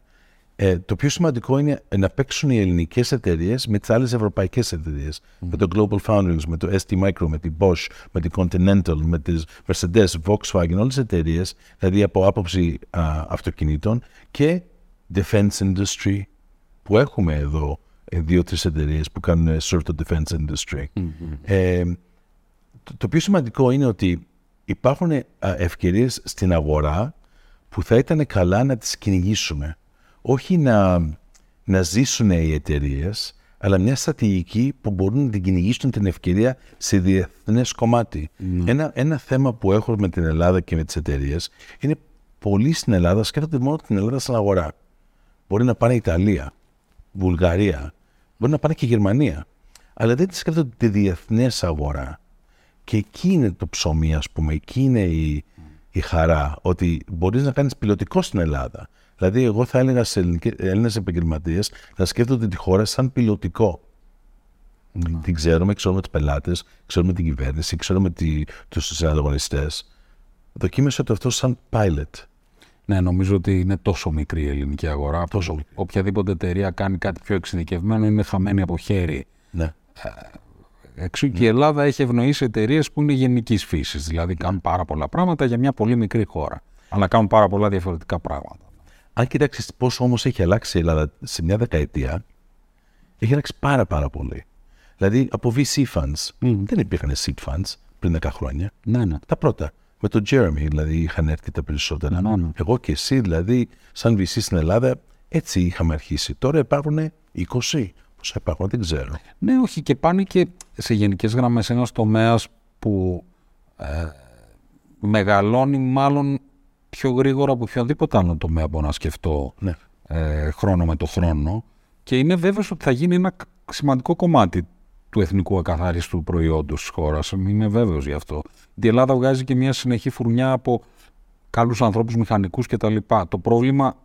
Ε, το πιο σημαντικό είναι να παίξουν οι ελληνικές εταιρείες με τις άλλες ευρωπαϊκές εταιρείες. Με το Global Foundries, με το ST Micro, με την Bosch, με την Continental, με τις Mercedes, Volkswagen, όλες τις εταιρείες, δηλαδή από άποψη α, αυτοκινήτων και defense industry, που έχουμε εδώ ε, δύο-τρεις εταιρείες που κάνουν ε, serve το defense industry. Ε, το, το πιο σημαντικό είναι ότι υπάρχουν ε, ευκαιρίες στην αγορά που θα ήταν καλά να τις κυνηγήσουμε. Όχι να, να ζήσουν οι εταιρείες, αλλά μια στρατηγική που μπορούν να την κυνηγήσουν την ευκαιρία σε διεθνές κομμάτι. Ένα, ένα θέμα που έχω με την Ελλάδα και με τις εταιρείες είναι πολλοί στην Ελλάδα σκέφτονται μόνο την Ελλάδα στην αγορά. Μπορεί να πάνε Ιταλία, Βουλγαρία, μπορεί να πάνε και Γερμανία. Αλλά δεν τη σκέφτονται τη διεθνές αγορά. Και εκεί είναι το ψωμί, ας πούμε, εκεί είναι η, η χαρά, ότι μπορείς να κάνεις πιλωτικό στην Ελλάδα. Δηλαδή, εγώ θα έλεγα σε Έλληνες επαγγελματίες να σκέφτονται τη χώρα σαν πιλωτικό. Την ξέρουμε, ξέρουμε τους πελάτες, ξέρουμε την κυβέρνηση, ξέρουμε τους συναγωνιστές. Δοκίμασε το αυτό σαν pilot. Ναι, νομίζω ότι είναι τόσο μικρή η ελληνική αγορά. Τόσο που μικρή. Οποιαδήποτε εταιρεία κάνει κάτι πιο εξειδικευμένο είναι χαμένη από χέρι. Ναι. Εξού και η Ελλάδα έχει ευνοήσει εταιρείες που είναι γενικής φύσης. Δηλαδή κάνουν πάρα πολλά πράγματα για μια πολύ μικρή χώρα. Αλλά κάνουν πάρα πολλά διαφορετικά πράγματα. Αν κοιτάξεις πόσο όμως έχει αλλάξει η Ελλάδα σε μια δεκαετία, έχει αλλάξει πάρα πάρα πολύ. Δηλαδή από VC funds δεν υπήρχαν seed funds πριν 10 χρόνια. Ναι, ναι. Τα πρώτα. Με τον Jeremy δηλαδή είχαν έρθει τα περισσότερα. Ναι, ναι. Εγώ και εσύ δηλαδή, σαν VC στην Ελλάδα, έτσι είχαμε αρχίσει. Τώρα υπάρχουν 20. Πόσα υπάρχουν, δεν ξέρω. Ναι, όχι και πάνε και σε γενικές γραμμές ένας τομέας που ε, μεγαλώνει μάλλον πιο γρήγορα από οποιοδήποτε άλλο τομέα μπορώ να σκεφτώ Ναι. ε, χρόνο με το χρόνο και είμαι βέβαιος ότι θα γίνει ένα κ- σημαντικό κομμάτι του εθνικού ακαθάριστου προϊόντος της χώρας. Είμαι βέβαιος γι' αυτό. Η Ελλάδα βγάζει και μια συνεχή φουρνιά από καλούς ανθρώπους μηχανικούς κτλ. Το πρόβλημα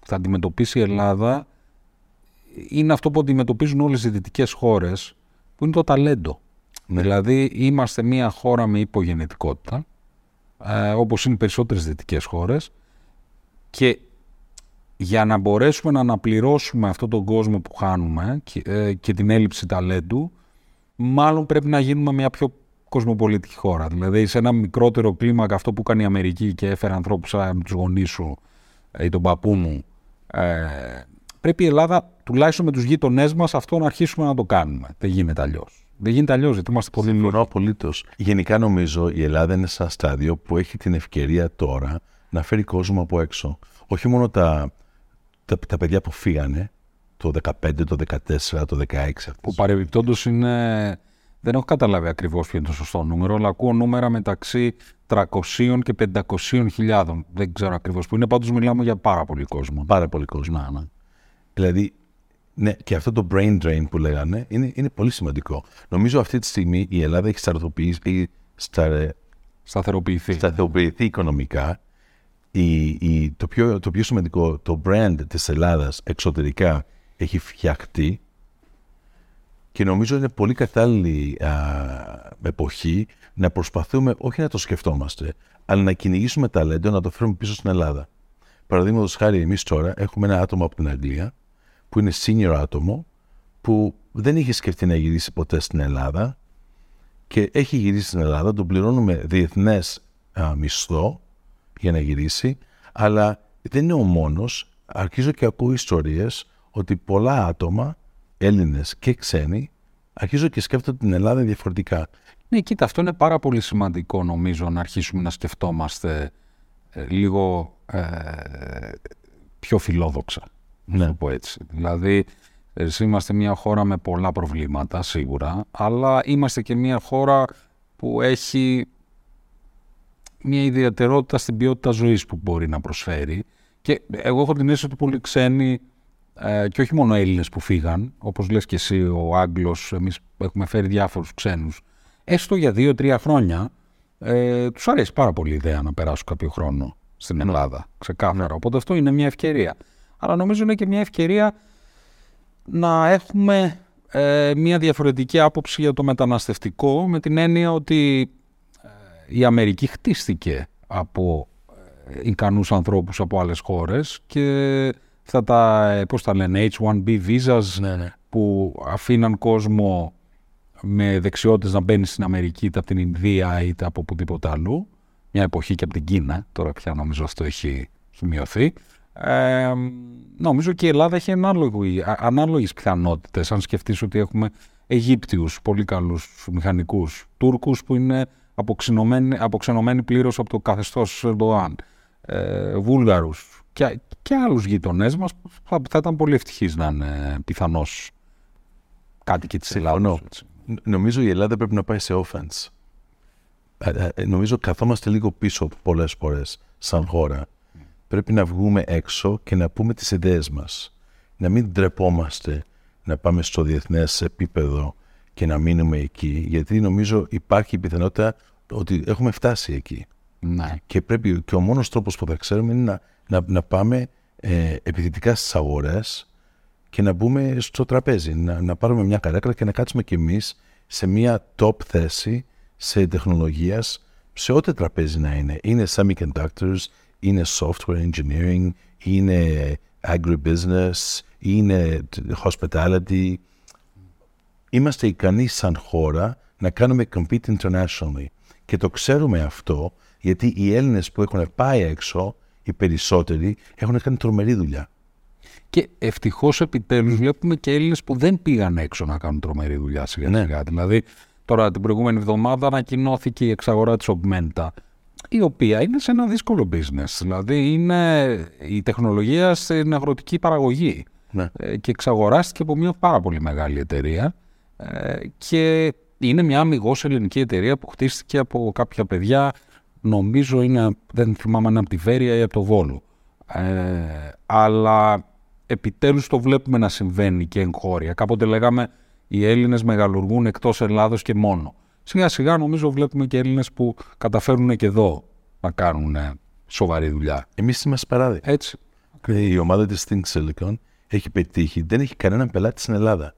που θα αντιμετωπίσει η Ελλάδα είναι αυτό που αντιμετωπίζουν όλες οι δυτικές χώρες που είναι το ταλέντο. Ναι. Δηλαδή είμαστε μια χώρα με υπογενετικότητα ε, όπως είναι οι περισσότερες δυτικές χώρες και για να μπορέσουμε να αναπληρώσουμε αυτόν τον κόσμο που χάνουμε και, ε, και την έλλειψη ταλέντου μάλλον πρέπει να γίνουμε μια πιο κοσμοπολιτική χώρα. Δηλαδή σε ένα μικρότερο κλίμακα αυτό που έκανε η Αμερική και έφερε ανθρώπους σαν τους γονείς σου ε, ή τον παππού μου ε, πρέπει η Ελλάδα τουλάχιστον με τους γείτονές μας αυτό να αρχίσουμε να το κάνουμε. Δεν γίνεται αλλιώς. Δεν γίνεται αλλιώς γιατί είμαστε πολύ λίγοι. Συμφωνώ απολύτως. Γενικά νομίζω η Ελλάδα είναι σε ένα στάδιο που έχει την ευκαιρία τώρα να φέρει κόσμο από έξω. Όχι μόνο τα, τα, τα παιδιά που φύγανε το 15, το 14, το 16. Που παρεμπιπτόντως είναι. Δεν έχω καταλάβει ακριβώς ποιο είναι το σωστό νούμερο, αλλά ακούω νούμερα μεταξύ 300 και 500 χιλιάδων. Δεν ξέρω ακριβώς που είναι, πάντως μιλάμε για πάρα πολύ κόσμο. Πάρα πολύ κόσμο. Να, ναι. Δηλαδή, ναι, και αυτό το brain drain που λέγανε είναι, είναι πολύ σημαντικό. Νομίζω αυτή τη στιγμή η Ελλάδα έχει σταθεροποιήσει, έχει στα, Σταθεροποιηθεί. σταθεροποιηθεί οικονομικά. Η, η, το, πιο, το πιο σημαντικό, το brand της Ελλάδας εξωτερικά έχει φτιαχτεί και νομίζω είναι πολύ κατάλληλη α, εποχή να προσπαθούμε όχι να το σκεφτόμαστε, αλλά να κυνηγήσουμε ταλέντο να το φέρουμε πίσω στην Ελλάδα. Παραδείγματος χάρη, εμείς τώρα έχουμε ένα άτομο από την Αγγλία που είναι senior άτομο που δεν είχε σκεφτεί να γυρίσει ποτέ στην Ελλάδα και έχει γυρίσει στην Ελλάδα, τον πληρώνουμε διεθνές μισθό για να γυρίσει, αλλά δεν είναι ο μόνος. Αρχίζω και ακούω ιστορίες ότι πολλά άτομα, Έλληνες και ξένοι, αρχίζω και σκέφτονται την Ελλάδα διαφορετικά. Ναι, κοίτα, αυτό είναι πάρα πολύ σημαντικό νομίζω να αρχίσουμε να σκεφτόμαστε ε, λίγο ε, πιο φιλόδοξα. Να το πω έτσι. Δηλαδή, εσύ είμαστε μια χώρα με πολλά προβλήματα, σίγουρα, αλλά είμαστε και μια χώρα που έχει μια ιδιαιτερότητα στην ποιότητα ζωής που μπορεί να προσφέρει. Και εγώ έχω την αίσθηση ότι πολλοί ξένοι ε, και όχι μόνο Έλληνες που φύγαν, όπως λες και εσύ ο Άγγλος, εμείς έχουμε φέρει διάφορους ξένους, έστω για δύο-τρία χρόνια, ε, τους αρέσει πάρα πολύ η ιδέα να περάσουν κάποιο χρόνο στην Ελλάδα, ξεκάθαρα. Οπότε αυτό είναι μια ευκαιρία. Αλλά νομίζω είναι και μια ευκαιρία να έχουμε ε, μια διαφορετική άποψη για το μεταναστευτικό με την έννοια ότι ε, η Αμερική χτίστηκε από ε, ικανούς ανθρώπους από άλλες χώρες και αυτά τα, ε, πώς τα λένε, H1B visas Ναι, ναι. που αφήναν κόσμο με δεξιότητες να μπαίνει στην Αμερική είτε από την Ινδία είτε από οπουδήποτε αλλού. Μια εποχή και από την Κίνα, τώρα πια νομίζω αυτό έχει μειωθεί. Ε, νομίζω και η Ελλάδα έχει ανάλογη, α- ανάλογες πιθανότητες. Αν σκεφτείς ότι έχουμε Αιγύπτιους, πολύ καλούς μηχανικούς, Τούρκους που είναι αποξενωμένοι, αποξενωμένοι πλήρως από το καθεστώς Ερντοάν, ε, Βούλγαρους και, και άλλους γειτονές μας που θα, θα ήταν πολύ ευτυχείς να είναι πιθανώς κάτοικοι της Συμφωνώ. Ελλάδος. έτσι. Ν- Νομίζω η Ελλάδα πρέπει να πάει σε offense. Ε, ε, νομίζω καθόμαστε λίγο πίσω πολλές φορές σαν χώρα. Πρέπει να βγούμε έξω και να πούμε τις ιδέες μας. Να μην ντρεπόμαστε να πάμε στο διεθνές επίπεδο και να μείνουμε εκεί. Γιατί νομίζω υπάρχει η πιθανότητα ότι έχουμε φτάσει εκεί. Ναι. Και, πρέπει, και ο μόνος τρόπος που θα ξέρουμε είναι να, να, να πάμε ε, επιθετικά στις αγορές και να μπούμε στο τραπέζι, να, να πάρουμε μια καρέκλα και να κάτσουμε κι εμείς σε μια top θέση σε τεχνολογίας, σε ό,τι τραπέζι να είναι. Είναι semiconductors, είναι software engineering, είναι agribusiness, είναι hospitality. Είμαστε ικανοί σαν χώρα να κάνουμε compete internationally. Και το ξέρουμε αυτό γιατί οι Έλληνες που έχουν πάει έξω, οι περισσότεροι, έχουν κάνει τρομερή δουλειά. Και ευτυχώς επιτέλους βλέπουμε και Έλληνες που δεν πήγαν έξω να κάνουν τρομερή δουλειά σιγά σιγά. Ναι. Δηλαδή, τώρα την προηγούμενη εβδομάδα ανακοινώθηκε η εξαγορά της Augmenta, η οποία είναι σε ένα δύσκολο business. Δηλαδή, είναι η τεχνολογία στην αγροτική παραγωγή. Ναι. Ε, και εξαγοράστηκε από μια πάρα πολύ μεγάλη εταιρεία. Ε, και είναι μια αμυγός ελληνική εταιρεία που χτίστηκε από κάποια παιδιά. Νομίζω είναι, δεν θυμάμαι αν είναι από τη Βέρεια ή από το Βόλο. Ε, αλλά επιτέλους το βλέπουμε να συμβαίνει και εγχώρια. Κάποτε λέγαμε οι Έλληνες μεγαλουργούν εκτός Ελλάδος και μόνο. Σιγά σιγά νομίζω βλέπουμε και Έλληνες που καταφέρουν και εδώ να κάνουν ε, σοβαρή δουλειά. Εμείς είμαστε παράδειγμα. Έτσι. Η ομάδα της Think Silicon έχει πετύχει, δεν έχει κανέναν πελάτη στην Ελλάδα.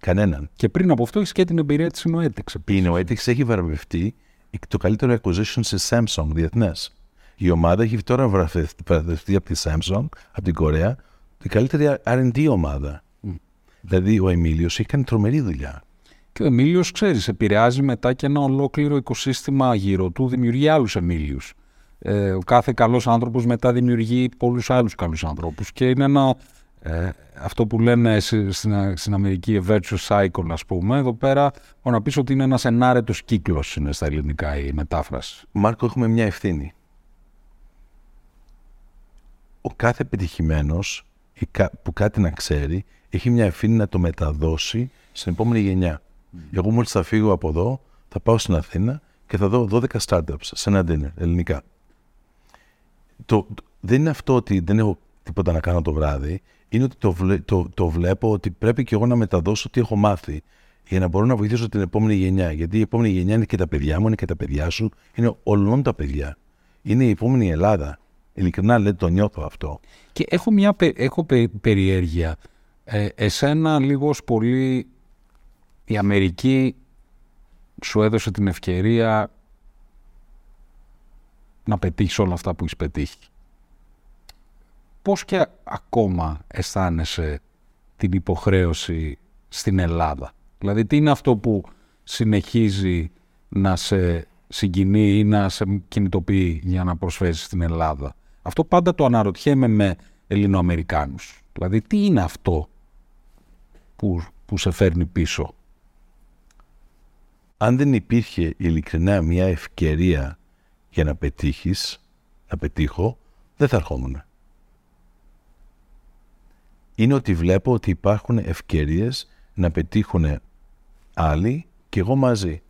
Κανέναν. Και πριν από αυτό έχεις και την εμπειρία της Inoetics. Η Inoetics έχει βραβευτεί το καλύτερο acquisition σε Samsung διεθνές. Η ομάδα έχει τώρα βραβευτεί από τη Samsung, από την Κορέα, την καλύτερη R&D ομάδα. Mm. Δηλαδή ο Εμίλιος έχει κάνει τρομερή δουλειά. Και ο Εμίλιος, ξέρεις, επηρεάζει μετά και ένα ολόκληρο οικοσύστημα γύρω του, δημιουργεί άλλους Εμίλιους. Ε, ο κάθε καλός άνθρωπος μετά δημιουργεί πολλούς άλλους καλούς ανθρώπους και είναι ένα, ε, αυτό που λένε στην, στην Αμερική virtuous cycle ας πούμε, εδώ πέρα μπορώ να πεις ότι είναι ένας ενάρετος κύκλος είναι στα ελληνικά η μετάφραση. Μάρκο, έχουμε μια ευθύνη. Ο κάθε πετυχημένος που κάτι να ξέρει, έχει μια ευθύνη να το μεταδώσει στην επόμενη γενιά. Mm. Εγώ μόλις θα φύγω από εδώ, θα πάω στην Αθήνα και θα δω 12 startups σε ένα dinner ελληνικά. Το, δεν είναι αυτό ότι δεν έχω τίποτα να κάνω το βράδυ, είναι ότι το, το, το βλέπω ότι πρέπει και εγώ να μεταδώσω τι έχω μάθει για να μπορώ να βοηθήσω την επόμενη γενιά. Γιατί η επόμενη γενιά είναι και τα παιδιά μου, είναι και τα παιδιά σου, είναι όλων τα παιδιά. Είναι η επόμενη Ελλάδα. Ειλικρινά λέει, το νιώθω αυτό. Και έχω μια έχω περιέργεια. Ε, εσένα λίγος πολύ η Αμερική σου έδωσε την ευκαιρία να πετύχεις όλα αυτά που έχεις πετύχει. Πώς και ακόμα αισθάνεσαι την υποχρέωση στην Ελλάδα; Δηλαδή τι είναι αυτό που συνεχίζει να σε συγκινεί ή να σε κινητοποιεί για να προσφέρεις στην Ελλάδα; Αυτό πάντα το αναρωτιέμαι με Ελληνοαμερικάνους. Δηλαδή τι είναι αυτό που, που σε φέρνει πίσω; Αν δεν υπήρχε ειλικρινά μια ευκαιρία για να πετύχεις, να πετύχω, δεν θα ερχόμουν. Είναι ότι βλέπω ότι υπάρχουν ευκαιρίες να πετύχουν άλλοι και εγώ μαζί.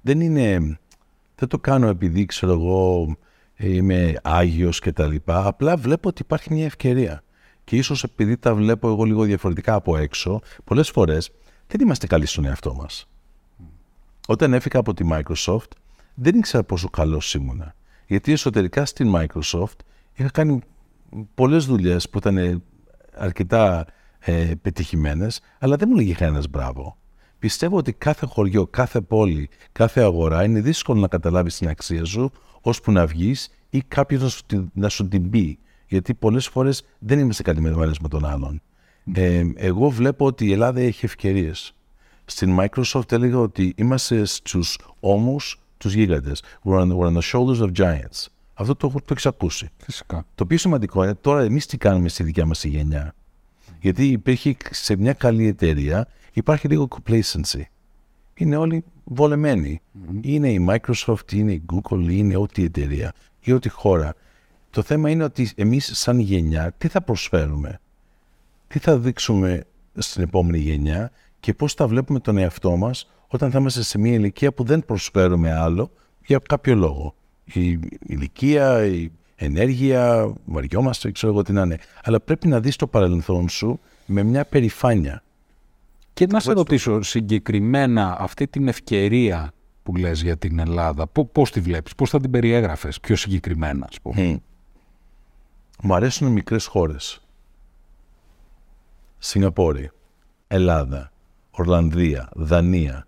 Δεν είναι, δεν το κάνω επειδή ξέρω εγώ είμαι Άγιος και τα λοιπά. Απλά βλέπω ότι υπάρχει μια ευκαιρία. Και ίσως επειδή τα βλέπω εγώ λίγο διαφορετικά από έξω, πολλές φορές δεν είμαστε καλοί στον εαυτό μας. Όταν έφυγα από τη Microsoft, δεν ήξερα πόσο καλός ήμουνα. Γιατί εσωτερικά στην Microsoft είχα κάνει πολλές δουλειές που ήταν αρκετά ε, πετυχημένες, αλλά δεν μου λέγει κανένας μπράβο. Πιστεύω ότι κάθε χωριό, κάθε πόλη, κάθε αγορά είναι δύσκολο να καταλάβει την αξία σου ώσπου να βγεις ή κάποιος να, σου, να σου την πει. Γιατί πολλές φορές δεν είμαστε καλυμμένοι με τον άλλον. Ε, εγώ βλέπω ότι η Ελλάδα έχει ευκαιρίες. Στην Microsoft έλεγα ότι είμαστε στους ώμους τους γίγαντες. We're, on, we're on the shoulders of giants. Αυτό το, το έχεις ακούσει. Φυσικά. Το πιο σημαντικό είναι τώρα εμείς τι κάνουμε στη δικιά μας γενιά. Γιατί υπήρχε σε μια καλή εταιρεία, υπάρχει λίγο complacency. Είναι όλοι βολεμένοι. Είναι η Microsoft, είναι η Google, είναι ό,τι εταιρεία ή ό,τι χώρα. Το θέμα είναι ότι εμείς σαν γενιά τι θα προσφέρουμε; Τι θα δείξουμε στην επόμενη γενιά και πώς θα βλέπουμε τον εαυτό μας όταν θα είμαστε σε μια ηλικία που δεν προσφέρουμε άλλο για κάποιο λόγο; Η ηλικία, η ενέργεια, βαριόμαστε, ξέρω εγώ τι να είναι. Αλλά πρέπει να δεις το παρελθόν σου με μια περηφάνεια. Και να σε ρωτήσω συγκεκριμένα αυτή την ευκαιρία που λες για την Ελλάδα, πώς τη βλέπεις, πώς θα την περιέγραφες πιο συγκεκριμένα, ας πούμε; Μου αρέσουν μικρές χώρες. Σιγκαπόρη, Ελλάδα, Ορλανδία, Δανία,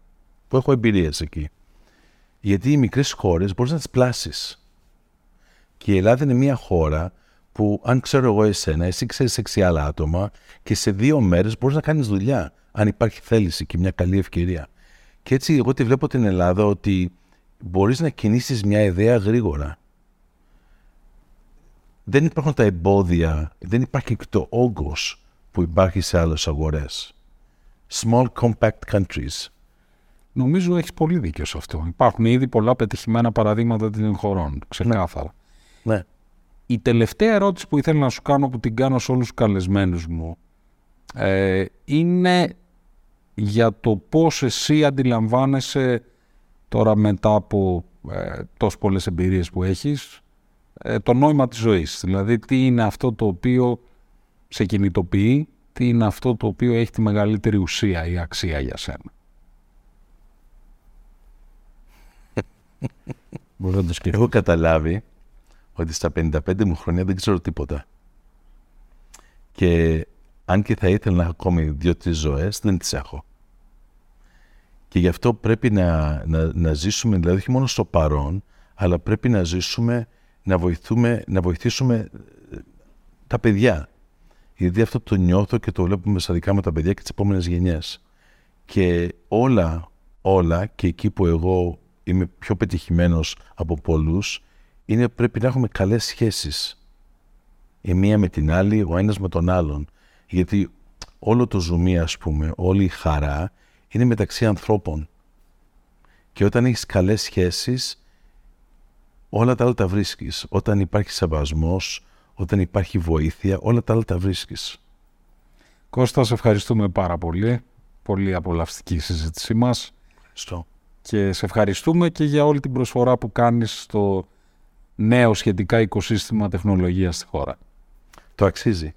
που έχω εμπειρίες εκεί. Γιατί οι μικρές χώρες μπορείς να τις πλάσεις. Και η Ελλάδα είναι μια χώρα που αν ξέρω εγώ εσένα, εσύ ξέρεις έξι άλλα άτομα και σε δύο μέρες μπορείς να κάνεις δουλειά. Αν υπάρχει θέληση και μια καλή ευκαιρία. Και έτσι εγώ τη βλέπω την Ελλάδα ότι μπορείς να κινήσεις μια ιδέα γρήγορα. Δεν υπάρχουν τα εμπόδια, δεν υπάρχει και το όγκος που υπάρχει σε άλλες αγορές. Small compact countries. Νομίζω έχεις πολύ δίκιο σε αυτό. Υπάρχουν ήδη πολλά πετυχημένα παραδείγματα των χωρών. Ξεκάθαρα. Ναι. Η τελευταία ερώτηση που ήθελα να σου κάνω, που την κάνω σε όλους τους καλεσμένους μου, ε, είναι για το πώς εσύ αντιλαμβάνεσαι τώρα μετά από ε, τόσες πολλές εμπειρίες που έχεις ε, το νόημα της ζωής. Δηλαδή τι είναι αυτό το οποίο σε κινητοποιεί, τι είναι αυτό το οποίο έχει τη μεγαλύτερη ουσία ή αξία για σένα. Μπορώ να το Έχω καταλάβει ότι στα 55 μου χρόνια δεν ξέρω τίποτα. Και αν και θα ήθελα να έχω ακόμη δύο-τρεις ζωές, δεν τις έχω. Και γι' αυτό πρέπει να, να, να ζήσουμε, δηλαδή όχι μόνο στο παρόν, αλλά πρέπει να ζήσουμε, να, βοηθούμε, να βοηθήσουμε ε, τα παιδιά. Γιατί αυτό το νιώθω και το βλέπουμε στα δικά μου τα παιδιά και τις επόμενες γενιές. Και όλα, όλα και εκεί που εγώ είμαι πιο πετυχημένος από πολλούς, είναι πρέπει να έχουμε καλές σχέσεις. Η μία με την άλλη, ο ένας με τον άλλον. Γιατί όλο το ζουμί, ας πούμε, όλη η χαρά είναι μεταξύ ανθρώπων. Και όταν έχεις καλές σχέσεις, όλα τα άλλα τα βρίσκεις. Όταν υπάρχει σεβασμός, όταν υπάρχει βοήθεια, όλα τα άλλα τα βρίσκεις. Κώστα, σε ευχαριστούμε πάρα πολύ. Πολύ απολαυστική η συζήτησή μας. Στο. Και σε ευχαριστούμε και για όλη την προσφορά που κάνεις στο νέο σχετικά οικοσύστημα τεχνολογίας στη χώρα. Το αξίζει.